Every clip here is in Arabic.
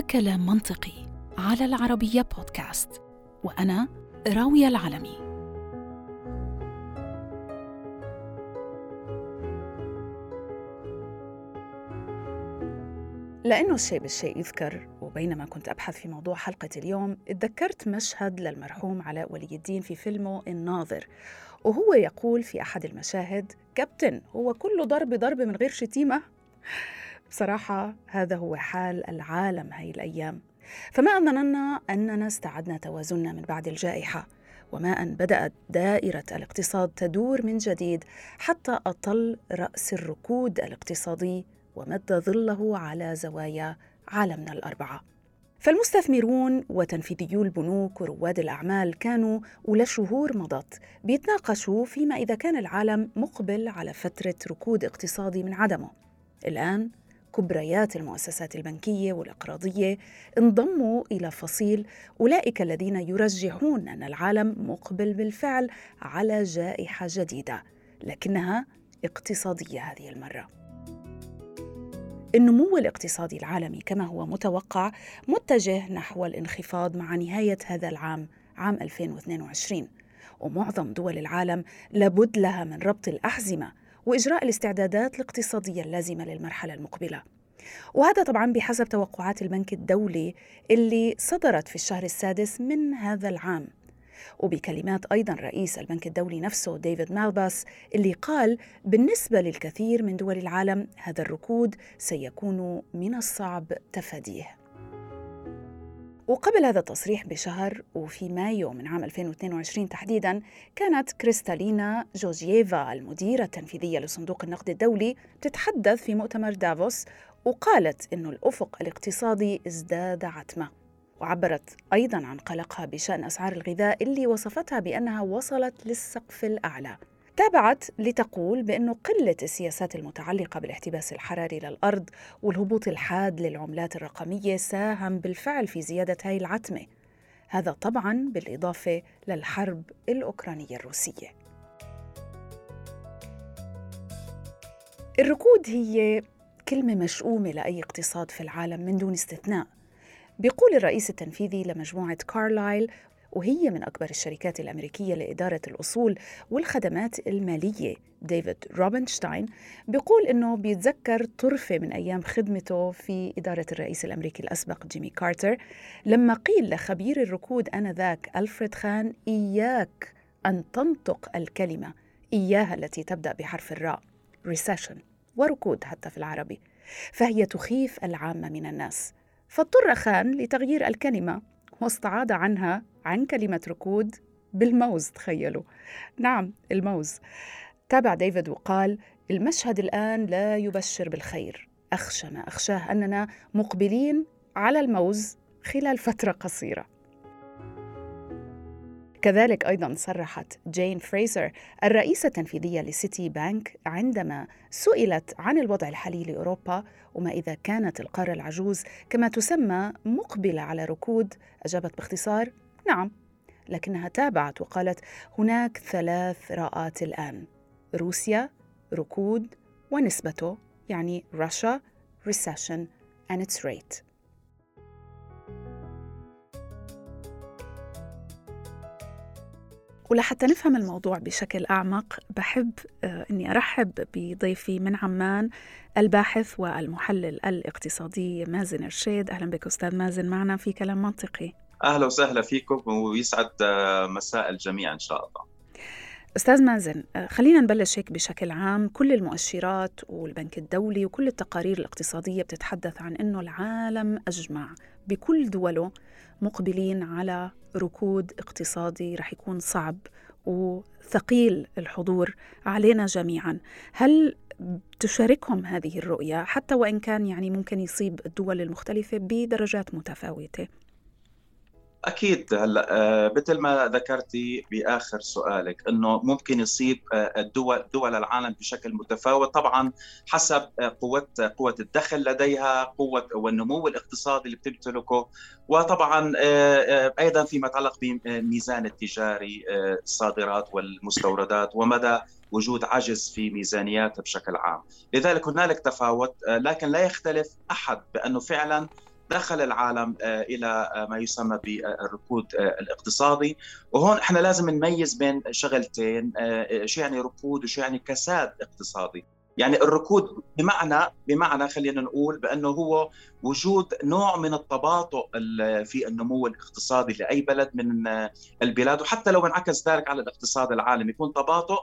هذا كلام منطقي على العربية بودكاست وأنا راوية العلمي. لأنه الشيء بالشيء يذكر وبينما كنت أبحث في موضوع حلقة اليوم تذكرت مشهد للمرحوم علاء ولي الدين في فيلمه الناظر وهو يقول في أحد المشاهد كابتن هو كله ضرب ضرب من غير شتيمة؟ بصراحة هذا هو حال العالم هاي الأيام. فما أن ظننا أننا استعدنا توازننا من بعد الجائحة وما أن بدأت دائرة الاقتصاد تدور من جديد حتى أطل رأس الركود الاقتصادي ومد ظله على زوايا عالمنا الأربعة. فالمستثمرون وتنفيذيو البنوك ورواد الأعمال كانوا ولشهور مضت بيتناقشوا فيما إذا كان العالم مقبل على فترة ركود اقتصادي من عدمه. الآن كبريات المؤسسات البنكية والإقراضية انضموا إلى فصيل أولئك الذين يرجحون أن العالم مقبل بالفعل على جائحة جديدة لكنها اقتصادية هذه المرة. النمو الاقتصادي العالمي كما هو متوقع متجه نحو الانخفاض مع نهاية هذا العام عام 2022 ومعظم دول العالم لابد لها من ربط الأحزمة وإجراء الاستعدادات الاقتصادية اللازمة للمرحلة المقبلة. وهذا طبعا بحسب توقعات البنك الدولي اللي صدرت في الشهر السادس من هذا العام. وبكلمات أيضا رئيس البنك الدولي نفسه ديفيد مالباس اللي قال بالنسبة للكثير من دول العالم هذا الركود سيكون من الصعب تفاديه. وقبل هذا التصريح بشهر وفي مايو من عام 2022 تحديدا كانت كريستالينا جوجييفا المديرة التنفيذية لصندوق النقد الدولي تتحدث في مؤتمر دافوس وقالت أن الأفق الاقتصادي ازداد عتمة. وعبرت أيضا عن قلقها بشأن أسعار الغذاء اللي وصفتها بأنها وصلت للسقف الأعلى. تابعت لتقول بأن قلة السياسات المتعلقة بالاحتباس الحراري للأرض والهبوط الحاد للعملات الرقمية ساهم بالفعل في زيادة هاي العتمة. هذا طبعا بالإضافة للحرب الأوكرانية الروسية. الركود هي كلمة مشؤومة لأي اقتصاد في العالم من دون استثناء. بيقول الرئيس التنفيذي لمجموعة كارلايل وهي من أكبر الشركات الأمريكية لإدارة الأصول والخدمات المالية. ديفيد روبنشتاين بيقول إنه بيتذكر طرفة من أيام خدمته في إدارة الرئيس الأمريكي الأسبق جيمي كارتر لما قيل لخبير الركود آنذاك ألفريد خان إياك أن تنطق الكلمة إياها التي تبدأ بحرف الراء recession وركود حتى في العربي فهي تخيف العامة من الناس. فاضطر خان لتغيير الكلمة واستعاض عنها عن كلمة ركود بالموز تخيلوا. نعم الموز. تابع ديفيد وقال المشهد الآن لا يبشر بالخير. أخشى ما أخشاه أننا مقبلين على الموز خلال فترة قصيرة. كذلك أيضا صرحت جين فريزر الرئيسة التنفيذية لسيتي بانك عندما سئلت عن الوضع الحالي لأوروبا وما إذا كانت القارة العجوز كما تسمى مقبلة على ركود. أجابت باختصار نعم لكنها تابعت وقالت هناك ثلاث راءات الآن روسيا ركود ونسبته يعني Russia recession and its rate. ولحتى نفهم الموضوع بشكل أعمق بحب آه، أني أرحب بضيفي من عمان الباحث والمحلل الاقتصادي مازن الشيد أهلا بك أستاذ مازن معنا في كلام منطقي. أهلا وسهلا فيكم ويسعد آه، مساء الجميع إن شاء الله. أستاذ مازن آه، خلينا نبلش هيك بشكل عام. كل المؤشرات والبنك الدولي وكل التقارير الاقتصادية بتتحدث عن أنه العالم أجمع. بكل دوله مقبلين على ركود اقتصادي رح يكون صعب وثقيل الحضور علينا جميعا. هل تشاركهم هذه الرؤية؟ حتى وإن كان يعني ممكن يصيب الدول المختلفة بدرجات متفاوتة. أكيد. هلأ آه، مثل ما ذكرتي بآخر سؤالك إنه ممكن يصيب آه، الدول دول العالم بشكل متفاوت. طبعا حسب آه، قوة قوة الدخل لديها قوة والنمو الاقتصادي اللي بتمتلكه وطبعا أيضا فيما يتعلق بالميزان التجاري الصادرات والمستوردات ومدى وجود عجز في ميزانياتها بشكل عام. لذلك هنالك تفاوت لكن لا يختلف أحد بأنه فعلا دخل العالم إلى ما يسمى بالركود الاقتصادي. وهون إحنا لازم نميز بين شغلتين شو يعني ركود وشو يعني كساد اقتصادي. يعني الركود بمعنى بمعنى خلينا نقول بأنه هو وجود نوع من التباطؤ في النمو الاقتصادي لأي بلد من البلاد. وحتى لو انعكس ذلك على الاقتصاد العالمي يكون تباطؤ.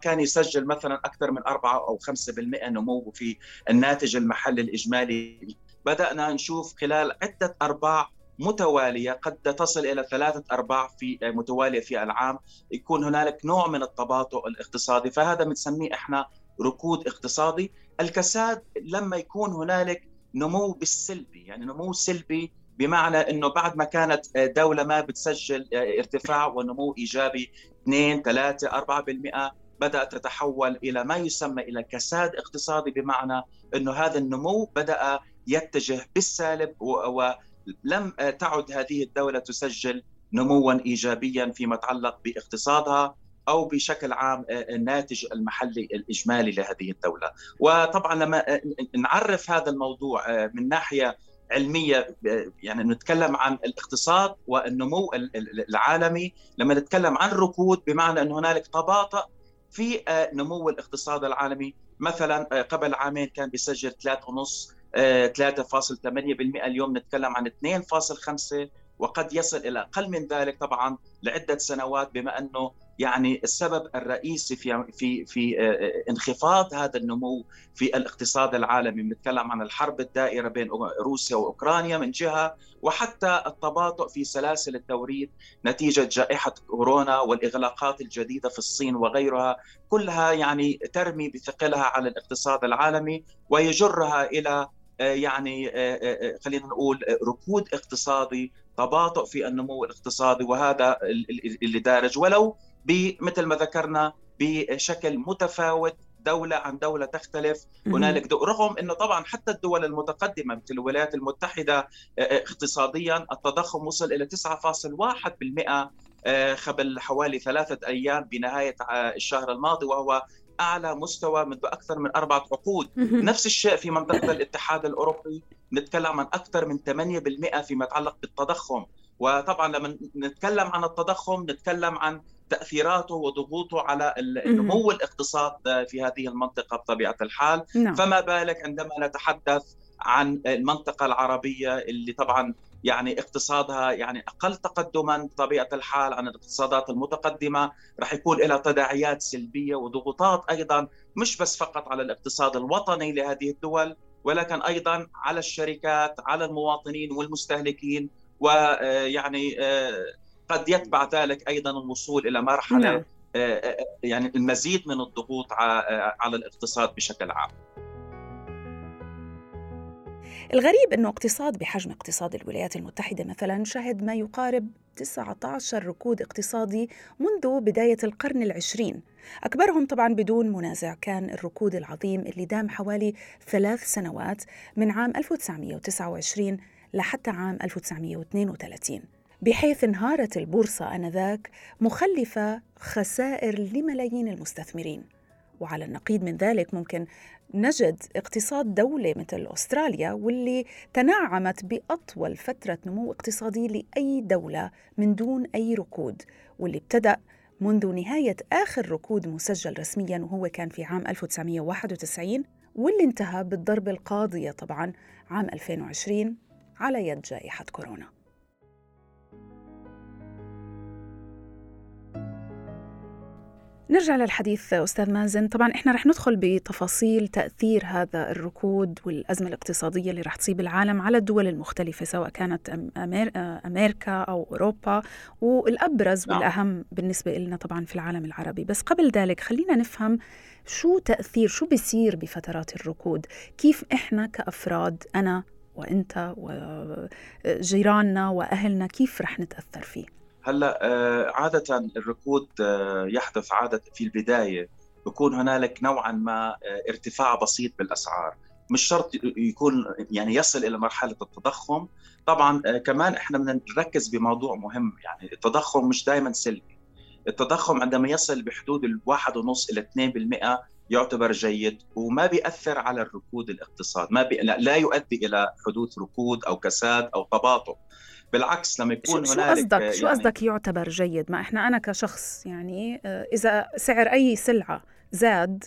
كان يسجل مثلا أكثر من 4 أو 5% نمو في الناتج المحلي الإجمالي بدأنا نشوف خلال عدة أرباع متوالية قد تصل إلى ثلاثة أرباع في متوالية في العام يكون هنالك نوع من التباطؤ الاقتصادي فهذا بنسميه إحنا ركود اقتصادي. الكساد لما يكون هنالك نمو بالسلبي يعني نمو سلبي بمعنى إنه بعد ما كانت دولة ما بتسجل ارتفاع ونمو إيجابي 2 3 4% بدأت تتحول إلى ما يسمى إلى كساد اقتصادي بمعنى إنه هذا النمو بدأ يتجه بالسالب ولم تعد هذه الدولة تسجل نموا ايجابيا فيما يتعلق باقتصادها أو بشكل عام الناتج المحلي الإجمالي لهذه الدولة. وطبعا لما نعرف هذا الموضوع من ناحية علمية يعني نتكلم عن الاقتصاد والنمو العالمي لما نتكلم عن ركود بمعنى أن هنالك تباطؤ في نمو الاقتصاد العالمي. مثلا قبل عامين كان بيسجل 3.5 3.8% اليوم نتكلم عن 2.5 وقد يصل إلى أقل من ذلك طبعا لعدة سنوات بما أنه يعني السبب الرئيسي في في في انخفاض هذا النمو في الاقتصاد العالمي. بنتكلم عن الحرب الدائرة بين روسيا وأوكرانيا من جهة وحتى التباطؤ في سلاسل التوريد نتيجة جائحة كورونا والإغلاقات الجديدة في الصين وغيرها. كلها يعني ترمي بثقلها على الاقتصاد العالمي ويجرها إلى يعني خلينا نقول ركود اقتصادي تباطؤ في النمو الاقتصادي وهذا اللي دارج. ولو مثل ما ذكرنا بشكل متفاوت دولة عن دولة تختلف. هنالك دو... رغم أنه طبعا حتى الدول المتقدمة مثل الولايات المتحدة اقتصاديا التضخم وصل إلى 9.1% قبل حوالي ثلاثة أيام بنهاية الشهر الماضي وهو أعلى مستوى منذ أكثر من أربعة عقود. نفس الشيء في منطقة الاتحاد الأوروبي. نتكلم عن أكثر من 8% فيما يتعلق بالتضخم. وطبعا لما نتكلم عن التضخم نتكلم عن تأثيراته وضغوطه على نمو الاقتصاد في هذه المنطقة بطبيعة الحال. نعم. فما بالك عندما نتحدث عن المنطقة العربية اللي طبعا يعني اقتصادها يعني أقل تقدما بطبيعة الحال عن الاقتصادات المتقدمة راح يكون لها تداعيات سلبية وضغوطات أيضا مش بس فقط على الاقتصاد الوطني لهذه الدول ولكن أيضا على الشركات على المواطنين والمستهلكين ويعني قد يتبع ذلك أيضا الوصول إلى مرحلة نعم. يعني المزيد من الضغوط على الاقتصاد بشكل عام. الغريب إنه اقتصاد بحجم اقتصاد الولايات المتحدة مثلا شهد ما يقارب 19 ركود اقتصادي منذ بداية القرن العشرين. أكبرهم طبعا بدون منازع كان الركود العظيم اللي دام حوالي ثلاث سنوات من عام 1929 لحتى عام 1932 بحيث انهارت البورصة آنذاك مخلفة خسائر لملايين المستثمرين. وعلى النقيض من ذلك ممكن نجد اقتصاد دولة مثل أستراليا واللي تنعمت بأطول فترة نمو اقتصادي لأي دولة من دون أي ركود واللي ابتدأ منذ نهاية آخر ركود مسجل رسميا وهو كان في عام 1991 واللي انتهى بالضربة القاضية طبعا عام 2020 على يد جائحة كورونا. نرجع للحديث أستاذ مازن. طبعا إحنا رح ندخل بتفاصيل تأثير هذا الركود والأزمة الاقتصادية اللي رح تصيب العالم على الدول المختلفة سواء كانت أمريكا أو أوروبا. والأبرز نعم. والأهم بالنسبة لنا طبعا في العالم العربي. بس قبل ذلك خلينا نفهم شو تأثير شو بيصير بفترات الركود؟ كيف إحنا كأفراد أنا وأنت وجيراننا وأهلنا كيف رح نتأثر فيه؟ هلا عادة الركود يحدث عادة في البداية بكون هنالك نوعا ما ارتفاع بسيط بالأسعار. مش شرط يكون يعني يصل إلى مرحلة التضخم. طبعا كمان إحنا بدنا نركز بموضوع مهم. يعني التضخم مش دائما سلبي. التضخم عندما يصل بحدود الواحد ونص إلى 2% يعتبر جيد وما بيأثر على الركود الاقتصاد. ما بي... لا يؤدي إلى حدوث ركود أو كساد أو تباطؤ. بالعكس لما يكون شو هنالك قصدك؟ يعني شو قصدك يعتبر جيد؟ ما إحنا أنا كشخص يعني آه، إذا سعر أي سلعة زاد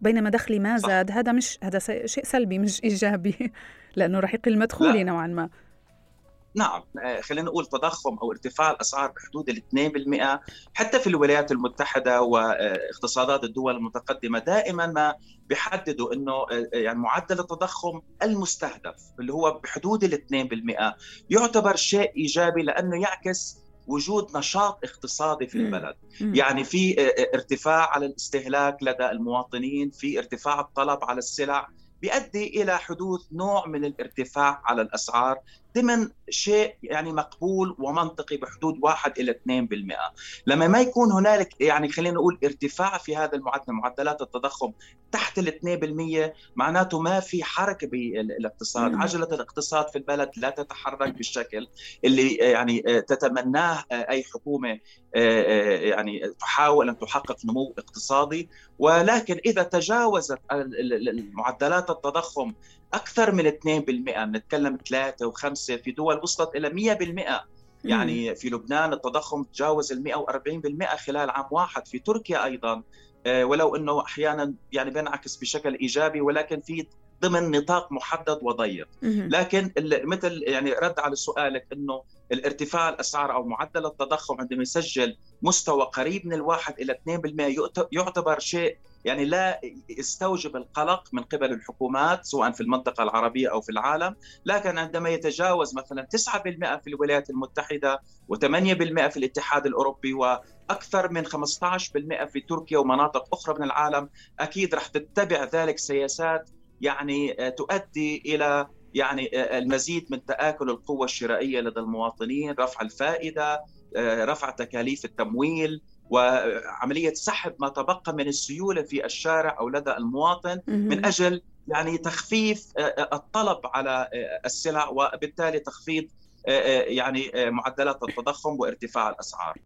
بينما دخلي ما زاد صح. هذا مش هذا شيء سلبي مش إيجابي لأنه رح يقل مدخولي نوعا ما. نعم آه، خلينا نقول تضخم أو ارتفاع الأسعار بحدود ال 2% حتى في الولايات المتحدة واقتصادات الدول المتقدمة. دائما ما بيحددوا إنه آه، يعني معدل التضخم المستهدف اللي هو بحدود ال 2% يعتبر شيء إيجابي لأنه يعكس وجود نشاط اقتصادي في البلد. يعني في آه، ارتفاع على الاستهلاك لدى المواطنين في ارتفاع الطلب على السلع بيؤدي إلى حدوث نوع من الارتفاع على الأسعار ضمن شيء يعني مقبول ومنطقي بحدود 1 إلى 2% لما ما يكون هنالك يعني خلينا نقول ارتفاع في هذا المعدل معدلات التضخم تحت ال 2% معناته ما في حركة بالاقتصاد. عجلة الاقتصاد في البلد لا تتحرك بالشكل اللي يعني تتمناه أي حكومة يعني تحاول أن تحقق نمو اقتصادي. ولكن إذا تجاوزت معدلات التضخم أكثر من 2% بنتكلم 3 و5 في دول وصلت إلى 100% يعني في لبنان التضخم تجاوز ال 140% خلال عام واحد في تركيا أيضا. آه، ولو إنه أحيانا يعني بينعكس بشكل إيجابي ولكن في ضمن نطاق محدد وضيق. لكن مثل يعني رد على سؤالك إنه الارتفاع الأسعار أو معدل التضخم عندما يسجل مستوى قريب من الواحد إلى 2% يعتبر شيء يعني لا يستوجب القلق من قبل الحكومات سواء في المنطقة العربية أو في العالم، لكن عندما يتجاوز مثلا 9% في الولايات المتحدة و8% في الاتحاد الأوروبي وأكثر من 15% في تركيا ومناطق أخرى من العالم، أكيد رح تتبع ذلك سياسات يعني آه، تؤدي إلى يعني آه، المزيد من تآكل القوة الشرائية لدى المواطنين رفع الفائدة آه، رفع تكاليف التمويل وعملية سحب ما تبقى من السيولة في الشارع أو لدى المواطن من أجل يعني تخفيف الطلب على السلع وبالتالي تخفيض يعني معدلات التضخم وارتفاع الأسعار.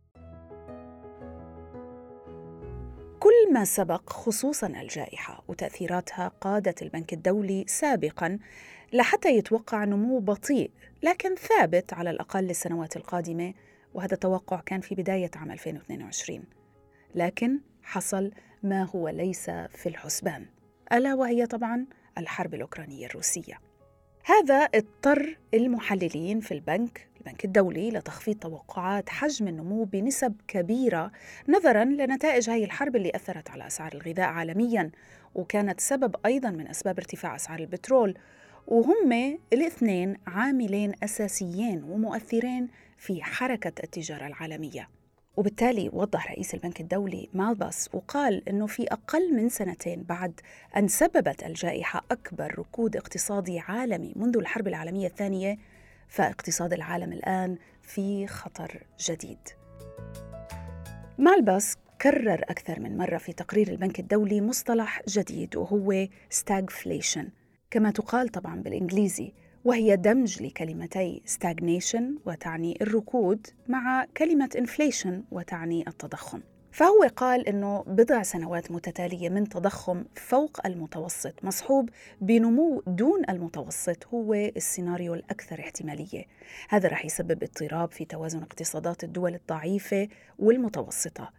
كل ما سبق خصوصا الجائحة وتأثيراتها قادت البنك الدولي سابقا لحتى يتوقع نمو بطيء لكن ثابت على الأقل للسنوات القادمة وهذا التوقع كان في بداية عام 2022 لكن حصل ما هو ليس في الحسبان ألا وهي طبعا الحرب الأوكرانية الروسية. هذا اضطر المحللين في البنك البنك الدولي لتخفيض توقعات حجم النمو بنسب كبيرة نظرا لنتائج هذه الحرب اللي أثرت على أسعار الغذاء عالميا وكانت سبب أيضا من أسباب ارتفاع أسعار البترول. وهم الاثنين عاملين أساسيين ومؤثرين في حركة التجارة العالمية وبالتالي وضح رئيس البنك الدولي مالباس وقال إنه في أقل من سنتين بعد أن سببت الجائحة أكبر ركود اقتصادي عالمي منذ الحرب العالمية الثانية فاقتصاد العالم الآن في خطر جديد. مالباس كرر أكثر من مرة في تقرير البنك الدولي مصطلح جديد وهو stagflation كما تقال طبعا بالإنجليزي وهي دمج لكلمتي stagnation وتعني الركود مع كلمة inflation وتعني التضخم. فهو قال إنه بضع سنوات متتالية من تضخم فوق المتوسط مصحوب بنمو دون المتوسط هو السيناريو الأكثر احتمالية. هذا رح يسبب اضطراب في توازن اقتصادات الدول الضعيفة والمتوسطة.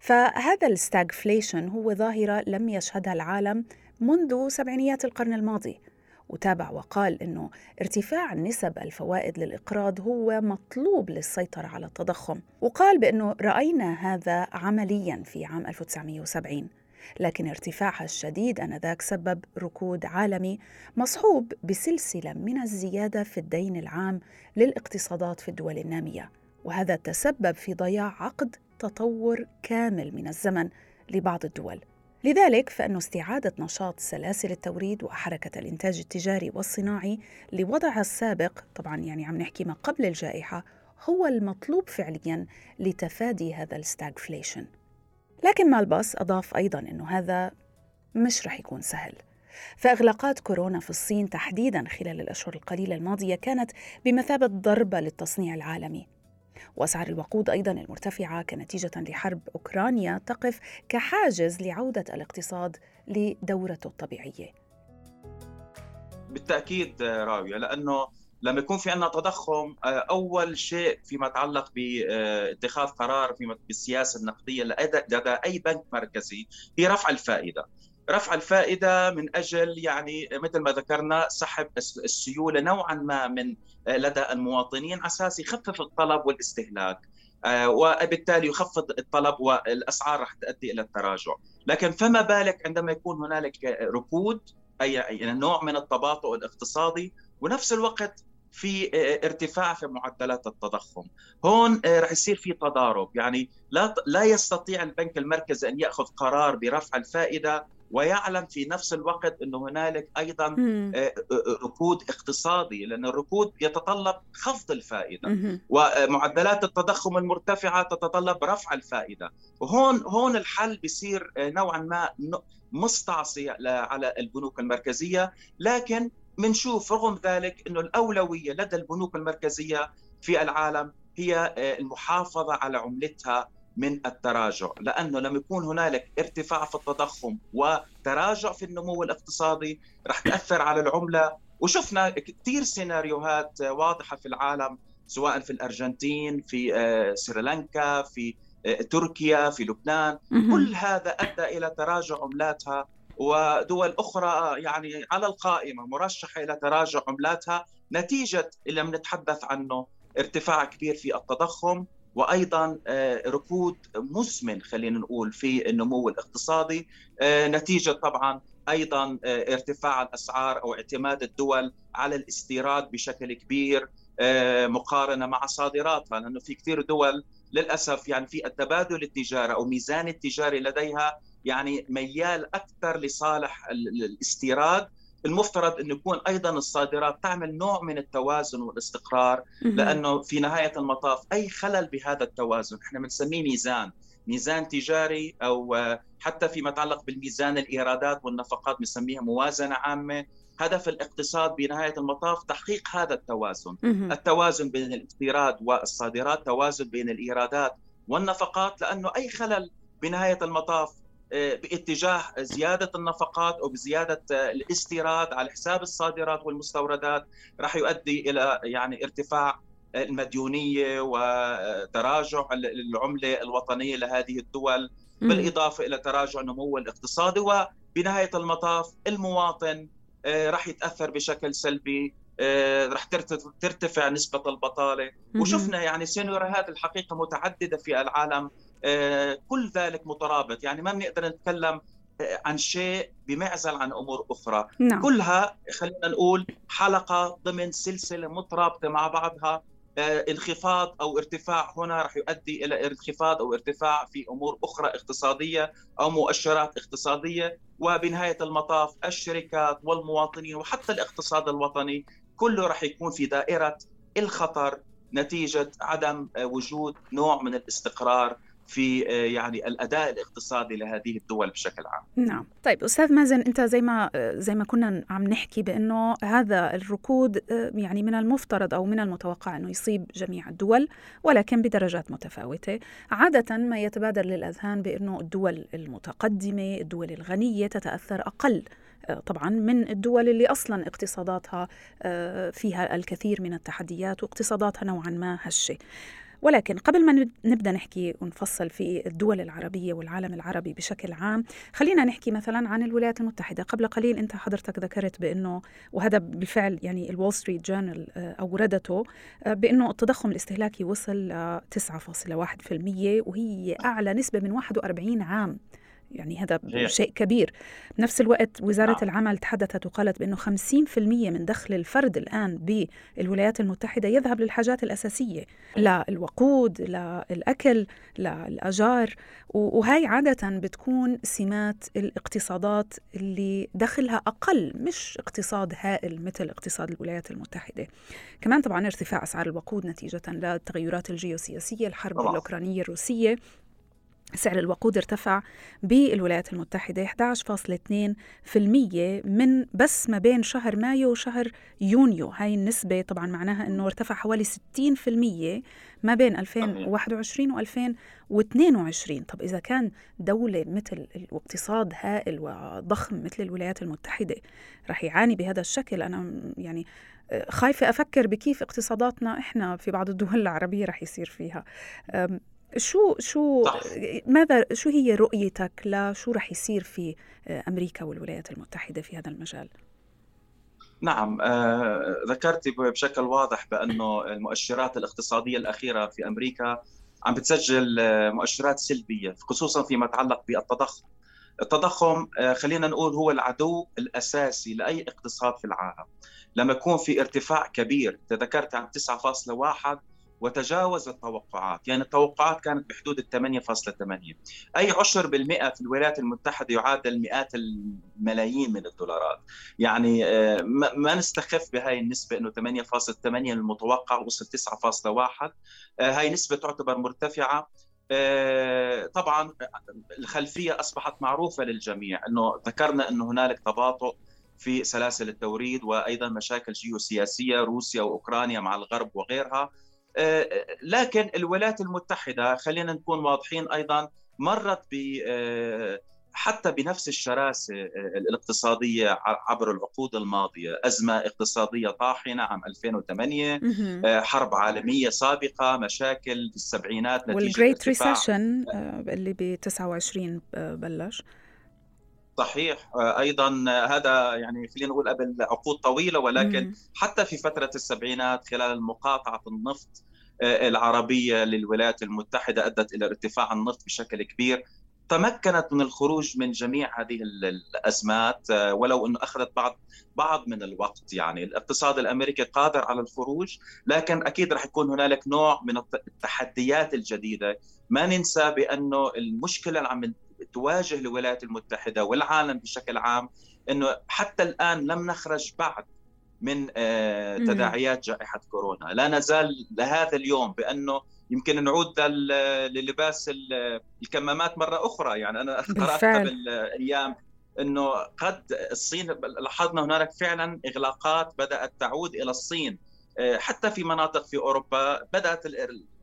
فهذا الستاغفليشن هو ظاهرة لم يشهدها العالم منذ سبعينيات القرن الماضي وتابع وقال إنه ارتفاع نسب الفوائد للإقراض هو مطلوب للسيطرة على التضخم وقال بإنه رأينا هذا عمليا في عام 1970 لكن ارتفاعها الشديد آنذاك سبب ركود عالمي مصحوب بسلسلة من الزيادة في الدين العام للاقتصادات في الدول النامية وهذا تسبب في ضياع عقد تطور كامل من الزمن لبعض الدول. لذلك فإن استعادة نشاط سلاسل التوريد وحركة الإنتاج التجاري والصناعي لوضعها السابق طبعا يعني عم نحكي ما قبل الجائحة هو المطلوب فعليا لتفادي هذا ال stagflation. لكن مالباس أضاف أيضا أنه هذا مش رح يكون سهل. فإغلاقات كورونا في الصين تحديدا خلال الأشهر القليلة الماضية كانت بمثابة ضربة للتصنيع العالمي. وأسعار الوقود أيضا المرتفعة كنتيجة لحرب أوكرانيا تقف كحاجز لعودة الاقتصاد لدورته الطبيعية. بالتأكيد راوية لأنه لما يكون في عندنا تضخم أول شيء فيما يتعلق باتخاذ قرار في بالسياسة النقدية لدى أي بنك مركزي هي رفع الفائدة. رفع الفائدة من أجل يعني مثل ما ذكرنا سحب السيولة نوعا ما من لدى المواطنين على أساس يخفف الطلب والاستهلاك وبالتالي يخفض الطلب والأسعار رح تؤدي إلى التراجع، لكن فما بالك عندما يكون هنالك ركود اي نوع من التباطؤ الاقتصادي ونفس الوقت في ارتفاع في معدلات التضخم. هون رح يصير في تضارب. يعني لا لا يستطيع البنك المركزي أن يأخذ قرار برفع الفائدة ويعلم في نفس الوقت إنه هنالك أيضا ركود اقتصادي لأن الركود يتطلب خفض الفائدة. ومعدلات التضخم المرتفعة تتطلب رفع الفائدة. وهون هون الحل بيصير نوعا ما مستعصي على البنوك المركزية. لكن بنشوف رغم ذلك إنه الأولوية لدى البنوك المركزية في العالم هي المحافظة على عملتها من التراجع لأنه لما يكون هنالك ارتفاع في التضخم وتراجع في النمو الاقتصادي رح تأثر على العملة. وشفنا كثير سيناريوهات واضحة في العالم سواء في الأرجنتين في سريلانكا في تركيا في لبنان. كل هذا أدى إلى تراجع عملاتها ودول أخرى يعني على القائمة مرشحة إلى تراجع عملاتها نتيجة اللي بنتحدث عنه ارتفاع كبير في التضخم. وأيضا ركود مزمن خلينا نقول في النمو الاقتصادي. نتيجة طبعا أيضا ارتفاع الأسعار أو اعتماد الدول على الاستيراد بشكل كبير مقارنة مع صادراتها لأنه في كثير دول للأسف يعني في التبادل التجاري أو ميزان التجاري لديها يعني ميال أكثر لصالح الاستيراد المفترض انه يكون أيضا الصادرات تعمل نوع من التوازن والاستقرار لأنه في نهاية المطاف أي خلل بهذا التوازن. إحنا بنسميه ميزان. ميزان تجاري أو حتى فيما يتعلق بالميزان الإيرادات والنفقات بنسميها موازنة عامة. هدف الاقتصاد بنهاية المطاف تحقيق هذا التوازن. التوازن بين الاستيراد والصادرات توازن بين الإيرادات والنفقات لأنه أي خلل بنهاية المطاف باتجاه زيادة النفقات أو بزيادة الاستيراد على حساب الصادرات والمستوردات راح يؤدي إلى يعني ارتفاع المديونية وتراجع العملة الوطنية لهذه الدول بالإضافة إلى تراجع النمو الاقتصادي. وبنهاية المطاف المواطن راح يتأثر بشكل سلبي رح ترتفع نسبة البطالة. وشفنا يعني سيناريوهات الحقيقة متعددة في العالم. كل ذلك مترابط. يعني ما بنقدر نتكلم عن شيء بمعزل عن أمور أخرى. نعم. كلها خلينا نقول حلقة ضمن سلسلة مترابطة مع بعضها. انخفاض أو ارتفاع هنا راح يؤدي إلى انخفاض أو ارتفاع في أمور أخرى اقتصادية أو مؤشرات اقتصادية. وبنهاية المطاف الشركات والمواطنين وحتى الاقتصاد الوطني كله راح يكون في دائرة الخطر نتيجة عدم وجود نوع من الاستقرار في يعني الأداء الاقتصادي لهذه الدول بشكل عام. نعم، طيب أستاذ مازن أنت زي ما زي ما كنا عم نحكي بأنه هذا الركود يعني من المفترض أو من المتوقع أنه يصيب جميع الدول ولكن بدرجات متفاوتة، عادة ما يتبادر للأذهان بأنه الدول المتقدمة، الدول الغنية تتأثر أقل طبعا من الدول اللي أصلا اقتصاداتها فيها الكثير من التحديات واقتصاداتها نوعا ما هشة. ولكن قبل ما نبدأ نحكي ونفصل في الدول العربية والعالم العربي بشكل عام خلينا نحكي مثلا عن الولايات المتحدة. قبل قليل أنت حضرتك ذكرت بأنه وهذا بالفعل يعني الول ستريت جورنال أوردته بأنه التضخم الاستهلاكي وصل ل 9.1% وهي أعلى نسبة من 41 عام. يعني هذا شيء كبير. بنفس الوقت وزارة آه. العمل تحدثت وقالت بأنه 50% من دخل الفرد الآن بالولايات المتحدة يذهب للحاجات الأساسية. للوقود للأكل للأجار وهي عادة بتكون سمات الاقتصادات اللي دخلها أقل مش اقتصاد هائل مثل اقتصاد الولايات المتحدة. كمان طبعا ارتفاع أسعار الوقود نتيجة للتغيرات الجيوسياسية الحرب الأوكرانية الروسية. سعر الوقود ارتفع بالولايات المتحدة 11.2% من بس ما بين شهر مايو وشهر يونيو. هاي النسبة طبعا معناها أنه ارتفع حوالي 60% ما بين 2021 و 2022 طب إذا كان دولة مثل واقتصاد هائل وضخم مثل الولايات المتحدة رح يعاني بهذا الشكل أنا يعني خايفة أفكر بكيف اقتصاداتنا إحنا في بعض الدول العربية رح يصير فيها. شو شو صح. ماذا شو هي رؤيتك لشو رح يصير في أمريكا والولايات المتحدة في هذا المجال؟ نعم آه، ذكرت بشكل واضح بأنه المؤشرات الاقتصادية الأخيرة في أمريكا عم بتسجل آه، مؤشرات سلبية خصوصا فيما يتعلق بالتضخم. التضخم آه، خلينا نقول هو العدو الأساسي لأي اقتصاد في العالم. لما يكون في ارتفاع كبير تذكرت عن 9.1 وتجاوز التوقعات. يعني التوقعات كانت بحدود ال 8.8 أي عشر بالمئة في الولايات المتحدة يعادل مئات الملايين من الدولارات. يعني آه، ما نستخف بهاي النسبة أنه 8.8 المتوقع وصل 9.1 آه، هاي نسبة تعتبر مرتفعة. آه، طبعا الخلفية أصبحت معروفة للجميع أنه ذكرنا أنه هنالك تباطؤ في سلاسل التوريد وأيضا مشاكل جيوسياسية روسيا وأوكرانيا مع الغرب وغيرها. لكن الولايات المتحدة خلينا نكون واضحين أيضا مرت ب آه، حتى بنفس الشراسة آه، الاقتصادية عبر العقود الماضية، أزمة اقتصادية طاحنة عام 2008 حرب عالمية سابقة، مشاكل في السبعينات نتيجه والجريت ريسيشن اللي ب 29 بلش. صحيح. أيضا هذا يعني خلينا نقول قبل عقود طويلة ولكن مم. حتى في فترة السبعينات خلال مقاطعه النفط آه، العربية للولايات المتحدة أدت إلى ارتفاع النفط بشكل كبير. تمكنت من الخروج من جميع هذه الأزمات آه، ولو أنه أخذت بعض بعض من الوقت يعني. الاقتصاد الأمريكي قادر على الخروج لكن أكيد رح يكون هنالك نوع من التحديات الجديدة. ما ننسى بأنه المشكلة اللي عم تواجه الولايات المتحدة والعالم بشكل عام إنه حتى الآن لم نخرج بعد من آه، تداعيات جائحة كورونا، لا نزال لهذا اليوم بأنه يمكن نعود للباس الكمامات مرة أخرى، يعني أنا قرات قبل أيام إنه قد الصين لاحظنا هنالك فعلا إغلاقات بدأت تعود إلى الصين. آه، حتى في مناطق في أوروبا بدأت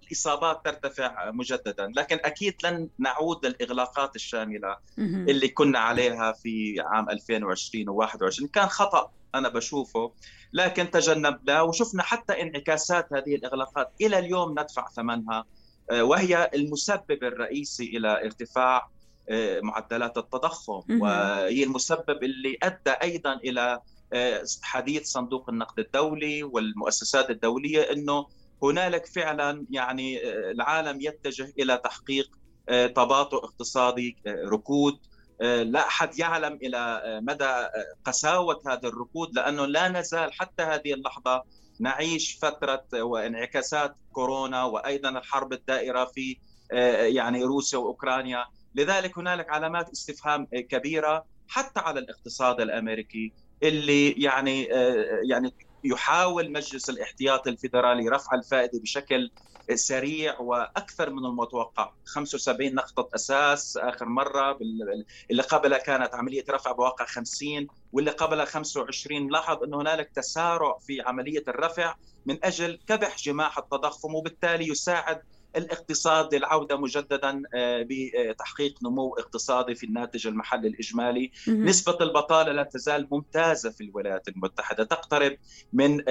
الاصابات ترتفع مجددا لكن أكيد لن نعود للإغلاقات الشاملة اللي كنا عليها في عام 2020 و21 كان خطأ أنا بشوفه لكن تجنبنا وشفنا حتى انعكاسات هذه الإغلاقات. إلى اليوم ندفع ثمنها آه، وهي المسبب الرئيسي إلى ارتفاع آه، معدلات التضخم. وهي المسبب اللي أدى أيضا إلى آه، حديث صندوق النقد الدولي والمؤسسات الدولية إنه هنالك فعلا يعني آه، العالم يتجه إلى تحقيق آه، تباطؤ اقتصادي آه، ركود. لا أحد يعلم إلى مدى قساوة هذا الركود لأنه لا نزال حتى هذه اللحظة نعيش فترة وانعكاسات كورونا وأيضا الحرب الدائرة في يعني روسيا وأوكرانيا. لذلك هنالك علامات استفهام كبيرة حتى على الاقتصاد الأمريكي اللي يعني يعني يحاول مجلس الاحتياط الفيدرالي رفع الفائدة بشكل سريع وأكثر من المتوقع. 75 نقطة أساس آخر مرة اللي قبلها كانت عملية رفع بواقع 50 واللي قبلها 25 لاحظ إنه هنالك تسارع في عملية الرفع من أجل كبح جماح التضخم وبالتالي يساعد الاقتصاد للعوده مجددا آه، بتحقيق نمو اقتصادي في الناتج المحلي الإجمالي، نسبة البطالة لا تزال ممتازة في الولايات المتحدة، تقترب من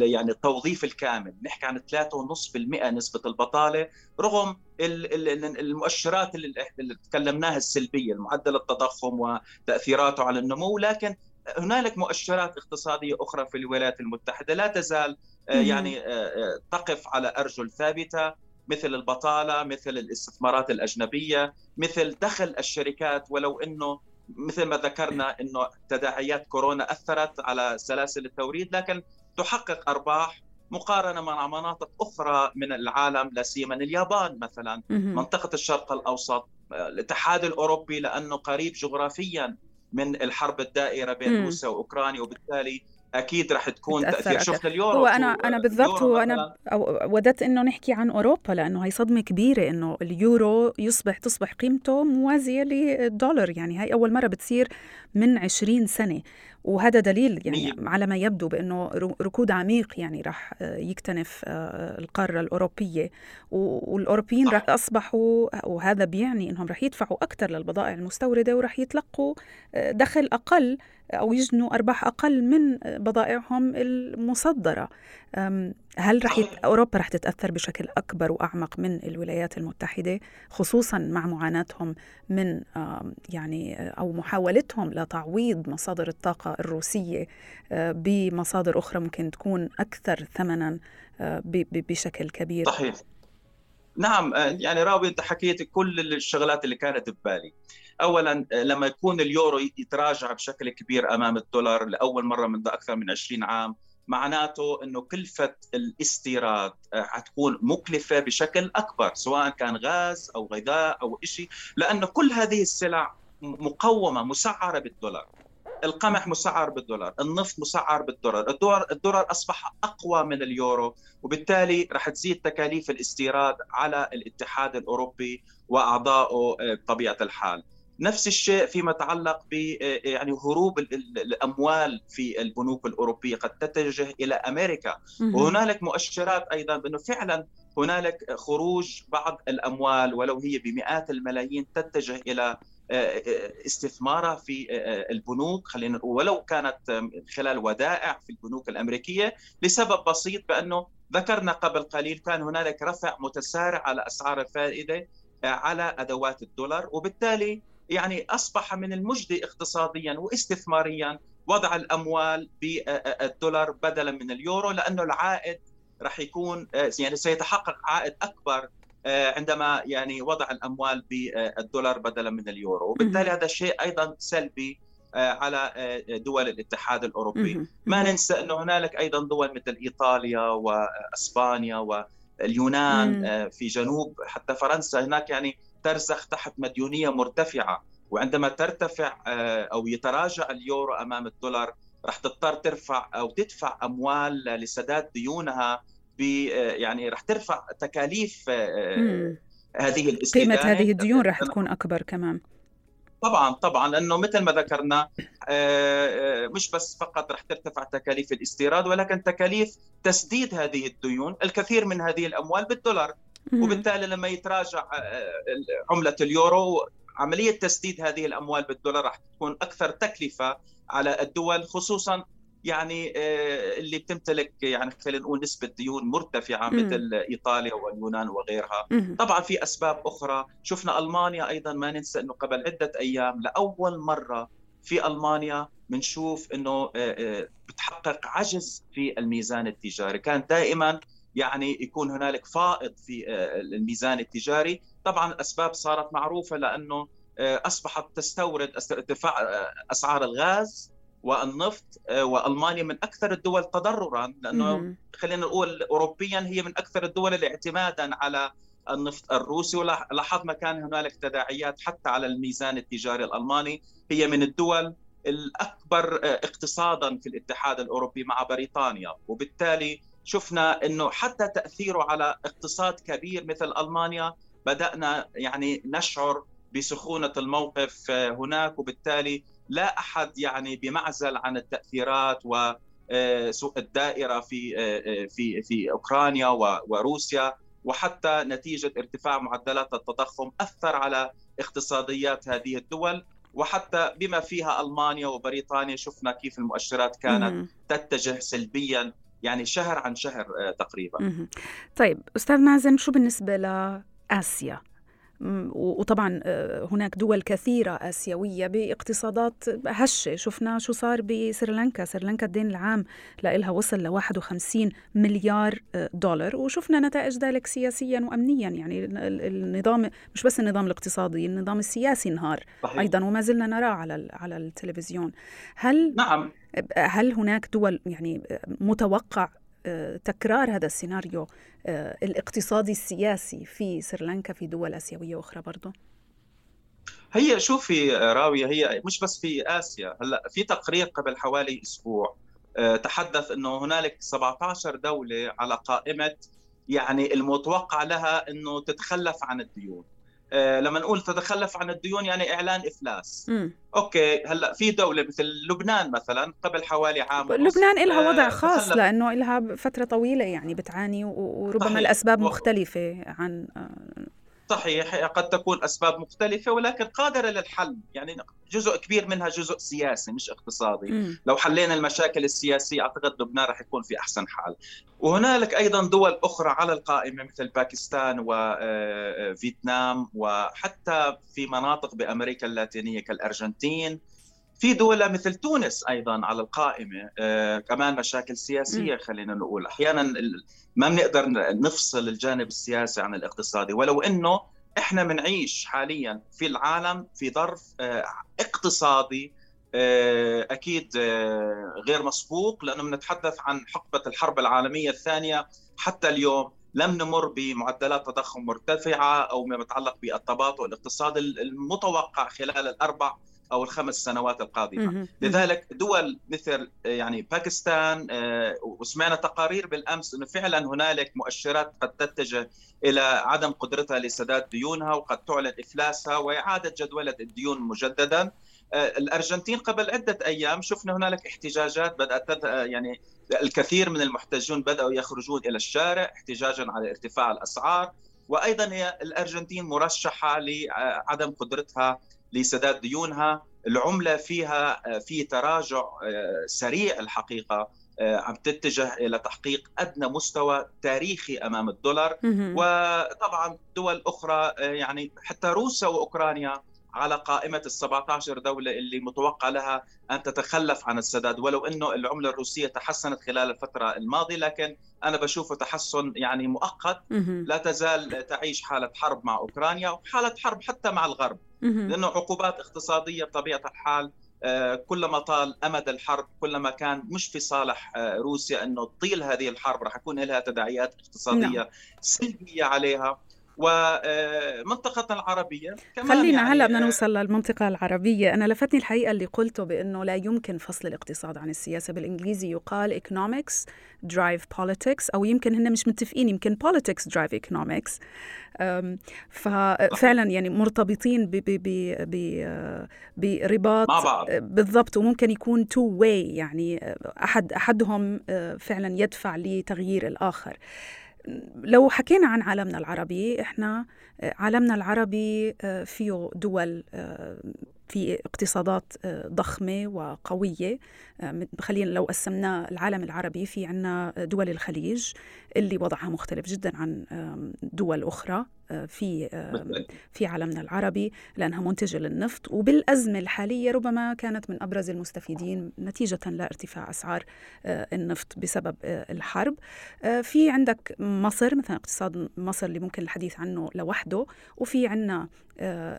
يعني التوظيف الكامل، نحكي عن 3.5% نسبة البطالة رغم المؤشرات اللي تكلمناها السلبية، المعدل التضخم وتأثيراته على النمو، لكن هنالك مؤشرات اقتصادية أخرى في الولايات المتحدة لا تزال آه، يعني آه، تقف على أرجل ثابتة. مثل البطالة مثل الاستثمارات الأجنبية مثل دخل الشركات ولو إنه مثل ما ذكرنا إنه تداعيات كورونا أثرت على سلاسل التوريد لكن تحقق أرباح مقارنة مع مناطق أخرى من العالم لا سيما اليابان مثلا. منطقة الشرق الأوسط الاتحاد الأوروبي لأنه قريب جغرافيا من الحرب الدائرة بين روسيا وأوكرانيا وبالتالي أكيد رح تكون تأثير. شفنا اليورو هو أنا أنا بالضبط هو أنا وددت إنه نحكي عن أوروبا لأنه هي صدمة كبيرة إنه اليورو يصبح تصبح قيمته موازية للدولار. يعني هاي أول مرة بتصير من 20 سنة. وهذا دليل يعني على ما يبدو بإنه ركود عميق يعني راح يكتنف آه، القارة الأوروبية. والأوروبيين راح أصبحوا وهذا بيعني إنهم راح يدفعوا أكثر للبضائع المستوردة وراح يتلقوا آه، دخل أقل. أو يجنوا أرباح أقل من بضائعهم المصدرة. هل رح يت... أوروبا رح تتأثر بشكل أكبر وأعمق من الولايات المتحدة خصوصا مع معاناتهم من يعني أو محاولتهم لتعويض مصادر الطاقة الروسية آه، بمصادر أخرى ممكن تكون أكثر ثمنا آه، بشكل كبير؟ صحيح. نعم آه، يعني راوي أنت حكيت كل الشغلات اللي كانت ببالي. اولا لما يكون اليورو يتراجع بشكل كبير أمام الدولار لأول مرة منذ أكثر من 20 عام معناته إنه كلفة الاستيراد آه، حتكون مكلفة بشكل أكبر سواء كان غاز أو غذاء أو شيء لأنه كل هذه السلع مقومة مسعرة بالدولار. القمح مسعر بالدولار النفط مسعر بالدولار الدولار الدولار أصبح أقوى من اليورو وبالتالي رح تزيد تكاليف الاستيراد على الاتحاد الأوروبي واعضائه آه، بطبيعة الحال. نفس الشيء فيما يتعلق ب يعني هروب الأموال في البنوك الأوروبية قد تتجه إلى أمريكا. وهنالك مؤشرات أيضا بأنه فعلا هنالك خروج بعض الأموال ولو هي بمئات الملايين تتجه إلى استثمارها في البنوك. خلينا ولو كانت خلال ودائع في البنوك الأمريكية لسبب بسيط بأنه ذكرنا قبل قليل كان هنالك رفع متسارع على أسعار الفائدة على أدوات الدولار. وبالتالي يعني أصبح من المجدي اقتصاديا واستثماريا وضع الأموال بالدولار بدلا من اليورو لأنه العائد راح يكون يعني سيتحقق عائد أكبر عندما يعني وضع الأموال بالدولار بدلا من اليورو. وبالتالي هذا شيء أيضا سلبي على دول الاتحاد الأوروبي. ما ننسى أنه هنالك أيضا دول مثل إيطاليا وإسبانيا واليونان في جنوب حتى فرنسا. هناك يعني ترسخ تحت مديونية مرتفعة. وعندما ترتفع آه، أو يتراجع اليورو أمام الدولار راح تضطر ترفع أو تدفع أموال لسداد ديونها ب آه، يعني راح ترفع تكاليف آه، هذه الاستدانة. قيمة هذه الديون راح تكون أكبر كمان. طبعا طبعا لأنه مثل ما ذكرنا مش بس فقط رح ترتفع تكاليف الاستيراد ولكن تكاليف تسديد هذه الديون الكثير من هذه الأموال بالدولار. وبالتالي لما يتراجع آه، آه، عملة اليورو عملية تسديد هذه الأموال بالدولار راح تكون أكثر تكلفة على الدول خصوصا يعني آه، اللي بتمتلك يعني خلينا نقول نسبة ديون مرتفعة مثل إيطاليا واليونان وغيرها. طبعا في أسباب أخرى. شفنا ألمانيا أيضا ما ننسى إنه قبل عدة أيام لأول مرة في ألمانيا بنشوف إنه بتحقق عجز في الميزان التجاري. كان دائما يعني يكون هنالك فائض في آه، الميزان التجاري. طبعا الأسباب صارت معروفة لأنه آه، أصبحت تستورد ارتفاع آه، أسعار الغاز والنفط وألمانيا من أكثر الدول تضررا لأنه خلينا نقول اوروبيا هي من أكثر الدول اعتمادا على النفط الروسي. ولاحظنا كان هنالك تداعيات حتى على الميزان التجاري الألماني. هي من الدول الأكبر اقتصادا في الاتحاد الأوروبي مع بريطانيا. وبالتالي شفنا إنه حتى تأثيره على اقتصاد كبير مثل ألمانيا بدأنا يعني نشعر بسخونة الموقف هناك وبالتالي لا أحد يعني بمعزل عن التأثيرات وسوء الدائرة في في في أوكرانيا وروسيا وحتى نتيجة ارتفاع معدلات التضخم أثر على اقتصاديات هذه الدول. وحتى بما فيها ألمانيا وبريطانيا شفنا كيف المؤشرات كانت تتجه سلبيا يعني شهر عن شهر آه، تقريبا. طيب أستاذ مازن شو بالنسبة لآسيا؟ وطبعا آه، هناك دول كثيرة آسيوية باقتصادات هشة. شفنا شو صار بسريلانكا. سريلانكا الدين العام لها وصل ل 51 مليار آه، دولار. وشفنا نتائج ذلك سياسيا وأمنيا. يعني النظام مش بس النظام الاقتصادي النظام السياسي انهار. أيضا وما زلنا نراه على على التلفزيون. هل نعم. هل هناك دول يعني متوقع آه، تكرار هذا السيناريو آه، الاقتصادي السياسي في سريلانكا في دول آسيوية أخرى برضه؟ هي شوفي راوية هي مش بس في آسيا هلأ في تقرير قبل حوالي أسبوع تحدث إنه هنالك 17 دولة على قائمة يعني المتوقع لها إنه تتخلف عن الديون آه، لما نقول تتخلف عن الديون يعني إعلان إفلاس م. okay هلأ في دولة مثل لبنان مثلا قبل حوالي عام لبنان لها وضع آه، خاص تخلف. لأنه لها فترة طويلة يعني بتعاني وربما صحيح. الأسباب مختلفة عن آه، صحيح قد تكون أسباب مختلفة ولكن قادرة للحل. يعني جزء كبير منها جزء سياسي مش اقتصادي. م. لو حلينا المشاكل السياسية أعتقد لبنان رح يكون في أحسن حال. وهنالك أيضا دول أخرى على القائمة مثل باكستان وفيتنام آه، وحتى في مناطق بأمريكا اللاتينية كالأرجنتين. في دول مثل تونس أيضا على القائمة آه كمان مشاكل سياسية خلينا نقول. أحيانا ما بنقدر نفصل الجانب السياسي عن الاقتصادي ولو إنه إحنا بنعيش حاليا في العالم في ظرف آه اقتصادي آه أكيد غير مسبوق لأنه بنتحدث عن حقبة الحرب العالمية الثانية. حتى اليوم لم نمر بمعدلات تضخم مرتفعة أو ما يتعلق بالتباطؤ الاقتصادي المتوقع خلال الأربع أو الخمس سنوات القادمة. لذلك دول مثل يعني باكستان آه، وسمعنا تقارير بالأمس إنه فعلا هنالك مؤشرات قد تتجه إلى عدم قدرتها لسداد ديونها وقد تعلن إفلاسها وإعادة جدوله الديون مجددا. آه، الأرجنتين قبل عدة أيام شفنا هنالك احتجاجات بدأت يعني الكثير من المحتجون بدأوا يخرجون إلى الشارع احتجاجا على ارتفاع الأسعار. وأيضا هي الأرجنتين مرشحة لعدم قدرتها لسداد ديونها. العملة فيها في تراجع آه، سريع الحقيقة آه، عم تتجه إلى تحقيق أدنى مستوى تاريخي أمام الدولار. وطبعا دول أخرى آه، يعني حتى روسيا وأوكرانيا على قائمة ال 17 دولة اللي متوقع لها أن تتخلف عن السداد. ولو أنه العملة الروسية تحسنت خلال الفترة الماضية لكن أنا بشوفه تحسن يعني مؤقت. لا تزال تعيش حالة حرب مع أوكرانيا وحالة حرب حتى مع الغرب. لأنه عقوبات اقتصادية بطبيعة الحال آه، كلما طال أمد الحرب كلما كان مش في صالح آه، روسيا إنه تطيل هذه الحرب رح يكون لها تداعيات اقتصادية نعم. سلبية عليها. ومنطقتنا العربية. كمان خلينا يعني هلا بدنا آه، نوصل للمنطقة العربية. أنا لفتني الحقيقة اللي قلته بأنه لا يمكن فصل الاقتصاد عن السياسة. بالإنجليزي يقال economics drive politics أو يمكن هن مش متفقين يمكن politics drive economics. ففعلا يعني مرتبطين برباط مع بعض. بالضبط وممكن يكون تو واي يعني أحد أحدهم آه، فعلا يدفع لتغيير الآخر. لو حكينا عن عالمنا العربي إحنا آه، عالمنا العربي آه، فيه دول آه، في اقتصادات ضخمة وقوية. خلينا لو قسمنا العالم العربي في عنا دول الخليج. اللي وضعها مختلف جدا عن دول أخرى في في عالمنا العربي لأنها منتجة للنفط. وبالأزمة الحالية ربما كانت من أبرز المستفيدين نتيجة لارتفاع أسعار آه، النفط بسبب آه، الحرب. آه، في عندك مصر مثلا اقتصاد مصر اللي ممكن الحديث عنه لوحده وفي عندنا